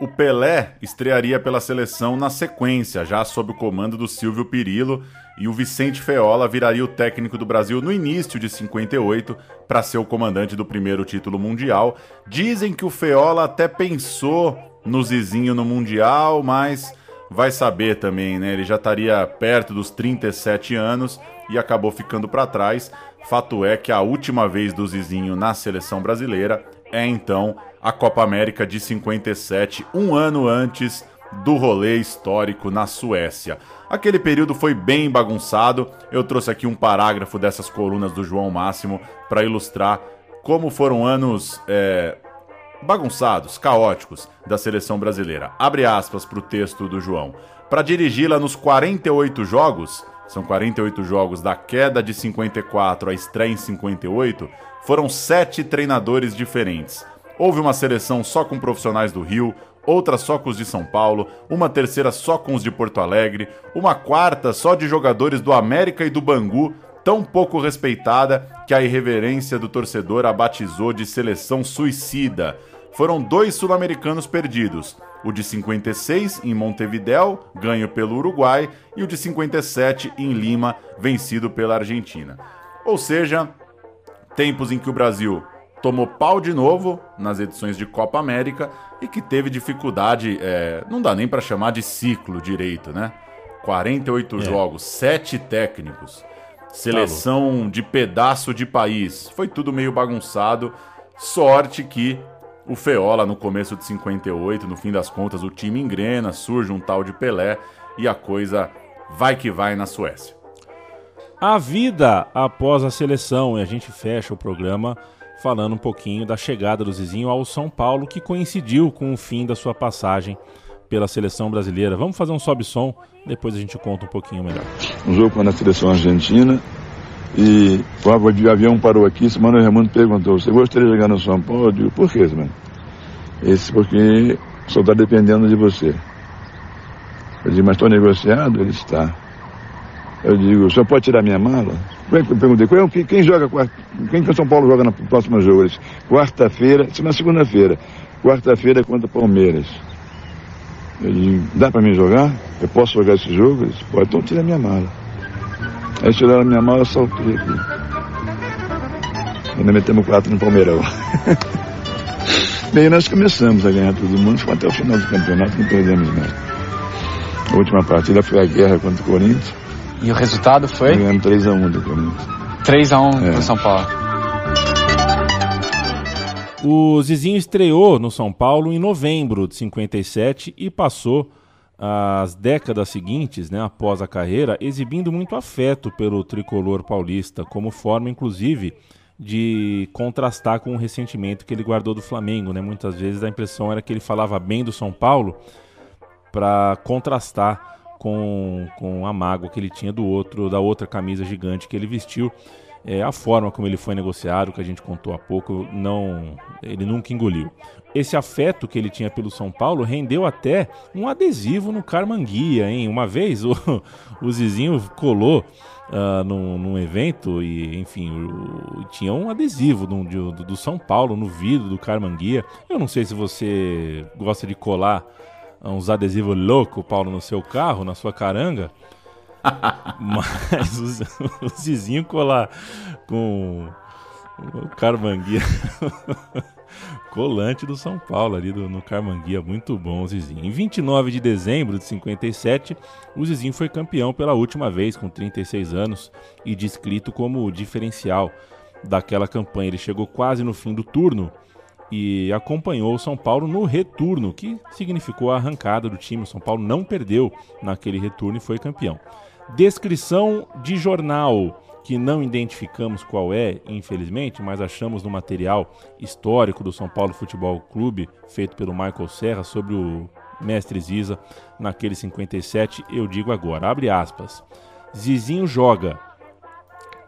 O Pelé estrearia pela seleção na sequência, já sob o comando do Silvio Pirillo, e o Vicente Feola viraria o técnico do Brasil no início de 58 para ser o comandante do primeiro título mundial. Dizem que o Feola até pensou no Zizinho no Mundial, mas vai saber também, né? Ele já estaria perto dos 37 anos e acabou ficando para trás. Fato é que a última vez do Zizinho na seleção brasileira é então a Copa América de 57, um ano antes do rolê histórico na Suécia. Aquele período foi bem bagunçado. Eu trouxe aqui um parágrafo dessas colunas do João Máximo para ilustrar como foram anos é, bagunçados, caóticos da seleção brasileira. Abre aspas para o texto do João. Para dirigi-la nos 48 jogos, são 48 jogos da queda de 54 à estreia em 58, foram sete treinadores diferentes. Houve uma seleção só com profissionais do Rio, outra só com os de São Paulo, uma terceira só com os de Porto Alegre, uma quarta só de jogadores do América e do Bangu, tão pouco respeitada que a irreverência do torcedor a batizou de seleção suicida foram dois sul-americanos perdidos: o de 56 em Montevidéu, ganho pelo Uruguai, e o de 57 em Lima, vencido pela Argentina. Ou seja, tempos em que o Brasil tomou pau de novo nas edições de Copa América e que teve dificuldade, é, não dá nem para chamar de ciclo direito, né? 48 é. jogos, 7 técnicos, seleção tá de pedaço de país, foi tudo meio bagunçado. Sorte que o Feola, no começo de 58, no fim das contas, o time engrena, surge um tal de Pelé e a coisa vai que vai na Suécia. A vida após a seleção, e a gente fecha o programa falando um pouquinho da chegada do Zizinho ao São Paulo, que coincidiu com o fim da sua passagem pela seleção brasileira. Vamos fazer um sobe-som, depois a gente conta um pouquinho melhor. Um jogo com a seleção argentina, e o avião parou aqui, Mano Raimundo perguntou, você gostaria de jogar no São Paulo? Eu digo, por quê, mano? Esse porque só está dependendo de você. Eu digo, mas estou negociado? Ele está. Eu digo, o senhor pode tirar minha mala? Eu perguntei, quem, quem joga quem que o São Paulo joga no próximo jogo? Quarta-feira, isso é na segunda-feira. Quarta-feira contra Palmeiras. Eu digo, dá para mim jogar? Eu posso jogar esse jogo? Ele disse, pode, então tira minha mala. Aí tiraram a minha mala, eu saltei aqui. Ainda metemos quatro no Palmeirão. [LAUGHS] Bem, nós começamos a ganhar todo mundo, foi até o final do campeonato, não perdemos mais. A última partida foi a guerra contra o Corinthians. E o resultado foi? Ganhamos 3x1 do Corinthians. 3x1 é. pro São Paulo. O Zizinho estreou no São Paulo em novembro de 57 e passou as décadas seguintes, né, após a carreira, exibindo muito afeto pelo tricolor paulista, como forma, inclusive, de contrastar com o ressentimento que ele guardou do Flamengo. Né? Muitas vezes a impressão era que ele falava bem do São Paulo para contrastar com, com a mágoa que ele tinha do outro, da outra camisa gigante que ele vestiu. É, a forma como ele foi negociado, que a gente contou há pouco, não, ele nunca engoliu. Esse afeto que ele tinha pelo São Paulo rendeu até um adesivo no Carmanguia, hein? Uma vez o, [LAUGHS] o Zizinho colou uh, num, num, evento e, enfim, o, tinha um adesivo do, do, do, São Paulo no vidro do Carmanguia. Eu não sei se você gosta de colar uns adesivos loucos, Paulo, no seu carro, na sua caranga. [LAUGHS] Mas o, o Zizinho colar com O Carmanguia. [LAUGHS] Colante do São Paulo, ali do, no Carmanguia. Muito bom, Zizinho. Em 29 de dezembro de 57, o Zizinho foi campeão pela última vez, com 36 anos, e descrito como o diferencial daquela campanha. Ele chegou quase no fim do turno e acompanhou o São Paulo no retorno, que significou a arrancada do time. O São Paulo não perdeu naquele retorno e foi campeão. Descrição de jornal que não identificamos qual é, infelizmente, mas achamos no material histórico do São Paulo Futebol Clube, feito pelo Michael Serra, sobre o mestre Ziza naquele 57, eu digo agora, abre aspas. Zizinho joga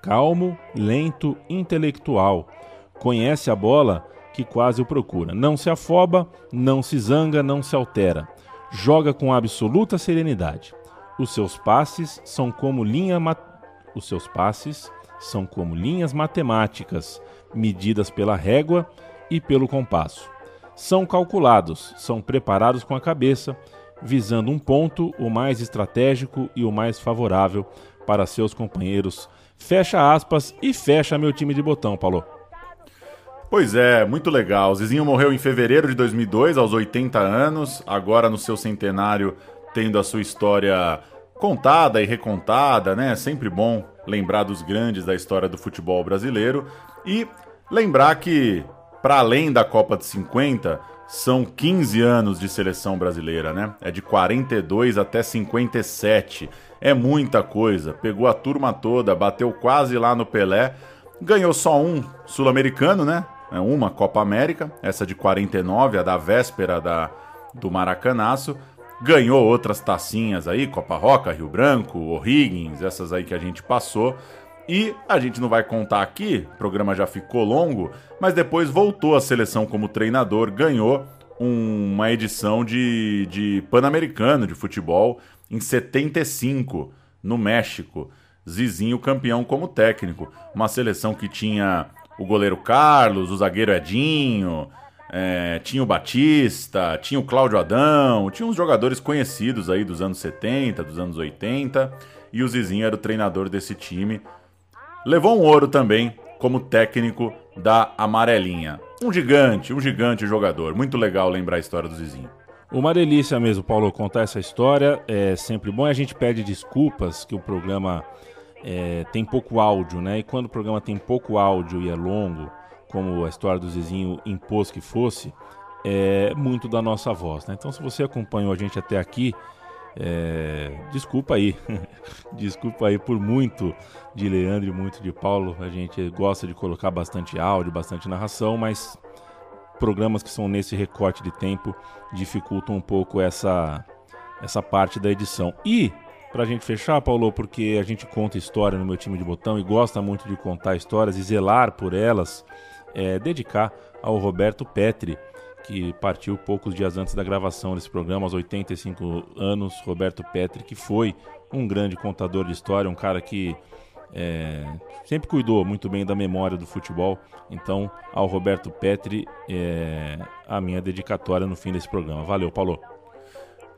calmo, lento, intelectual. Conhece a bola que quase o procura. Não se afoba, não se zanga, não se altera. Joga com absoluta serenidade. Os seus passes são como linha os seus passes são como linhas matemáticas, medidas pela régua e pelo compasso. São calculados, são preparados com a cabeça, visando um ponto, o mais estratégico e o mais favorável para seus companheiros. Fecha aspas e fecha meu time de botão, Paulo. Pois é, muito legal. Zizinho morreu em fevereiro de 2002, aos 80 anos, agora no seu centenário, tendo a sua história contada e recontada, né? É sempre bom lembrar dos grandes da história do futebol brasileiro e lembrar que, para além da Copa de 50, são 15 anos de seleção brasileira, né? É de 42 até 57. É muita coisa. Pegou a turma toda, bateu quase lá no Pelé. Ganhou só um sul-americano, né? É uma Copa América, essa de 49, a da véspera da, do Maracanaço ganhou outras tacinhas aí, Copa Roca, Rio Branco, O'Higgins, essas aí que a gente passou. E a gente não vai contar aqui, o programa já ficou longo, mas depois voltou à seleção como treinador, ganhou um, uma edição de, de Pan-Americano de futebol em 75, no México. Zizinho campeão como técnico. Uma seleção que tinha o goleiro Carlos, o zagueiro Edinho, é, tinha o Batista, tinha o Cláudio Adão, tinha uns jogadores conhecidos aí dos anos 70, dos anos 80, e o Zizinho era o treinador desse time. Levou um ouro também como técnico da Amarelinha. Um gigante, um gigante jogador. Muito legal lembrar a história do Zizinho. Uma delícia mesmo, Paulo, contar essa história. É sempre bom. A gente pede desculpas que o programa é, tem pouco áudio, né? E quando o programa tem pouco áudio e é longo, como a história do Zizinho impôs que fosse, é muito da nossa voz. Né? Então, se você acompanhou a gente até aqui, é, desculpa aí, [LAUGHS] desculpa aí por muito de Leandro e muito de Paulo. A gente gosta de colocar bastante áudio, bastante narração, mas programas que são nesse recorte de tempo dificultam um pouco essa, essa parte da edição. E, para a gente fechar, Paulo, porque a gente conta história no meu time de botão e gosta muito de contar histórias e zelar por elas é, dedicar ao Roberto Petri, que partiu poucos dias antes da gravação desse programa, aos 85 anos. Roberto Petri, que foi um grande contador de história, um cara que é, sempre cuidou muito bem da memória do futebol. Então, ao Roberto Petri, é, a minha dedicatória no fim desse programa. Valeu, Paulo.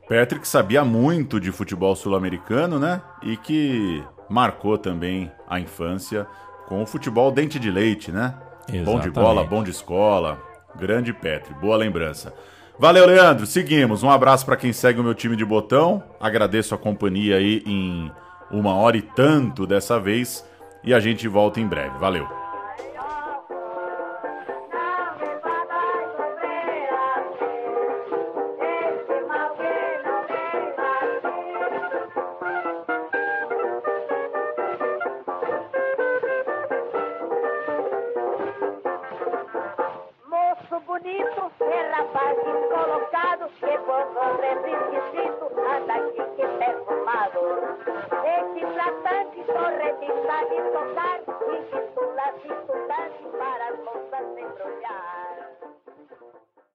Patrick sabia muito de futebol sul-americano, né? E que marcou também a infância com o futebol dente de leite, né? Exatamente. Bom de bola, bom de escola. Grande Petri, boa lembrança. Valeu, Leandro. Seguimos. Um abraço para quem segue o meu time de botão. Agradeço a companhia aí em uma hora e tanto dessa vez. E a gente volta em breve. Valeu.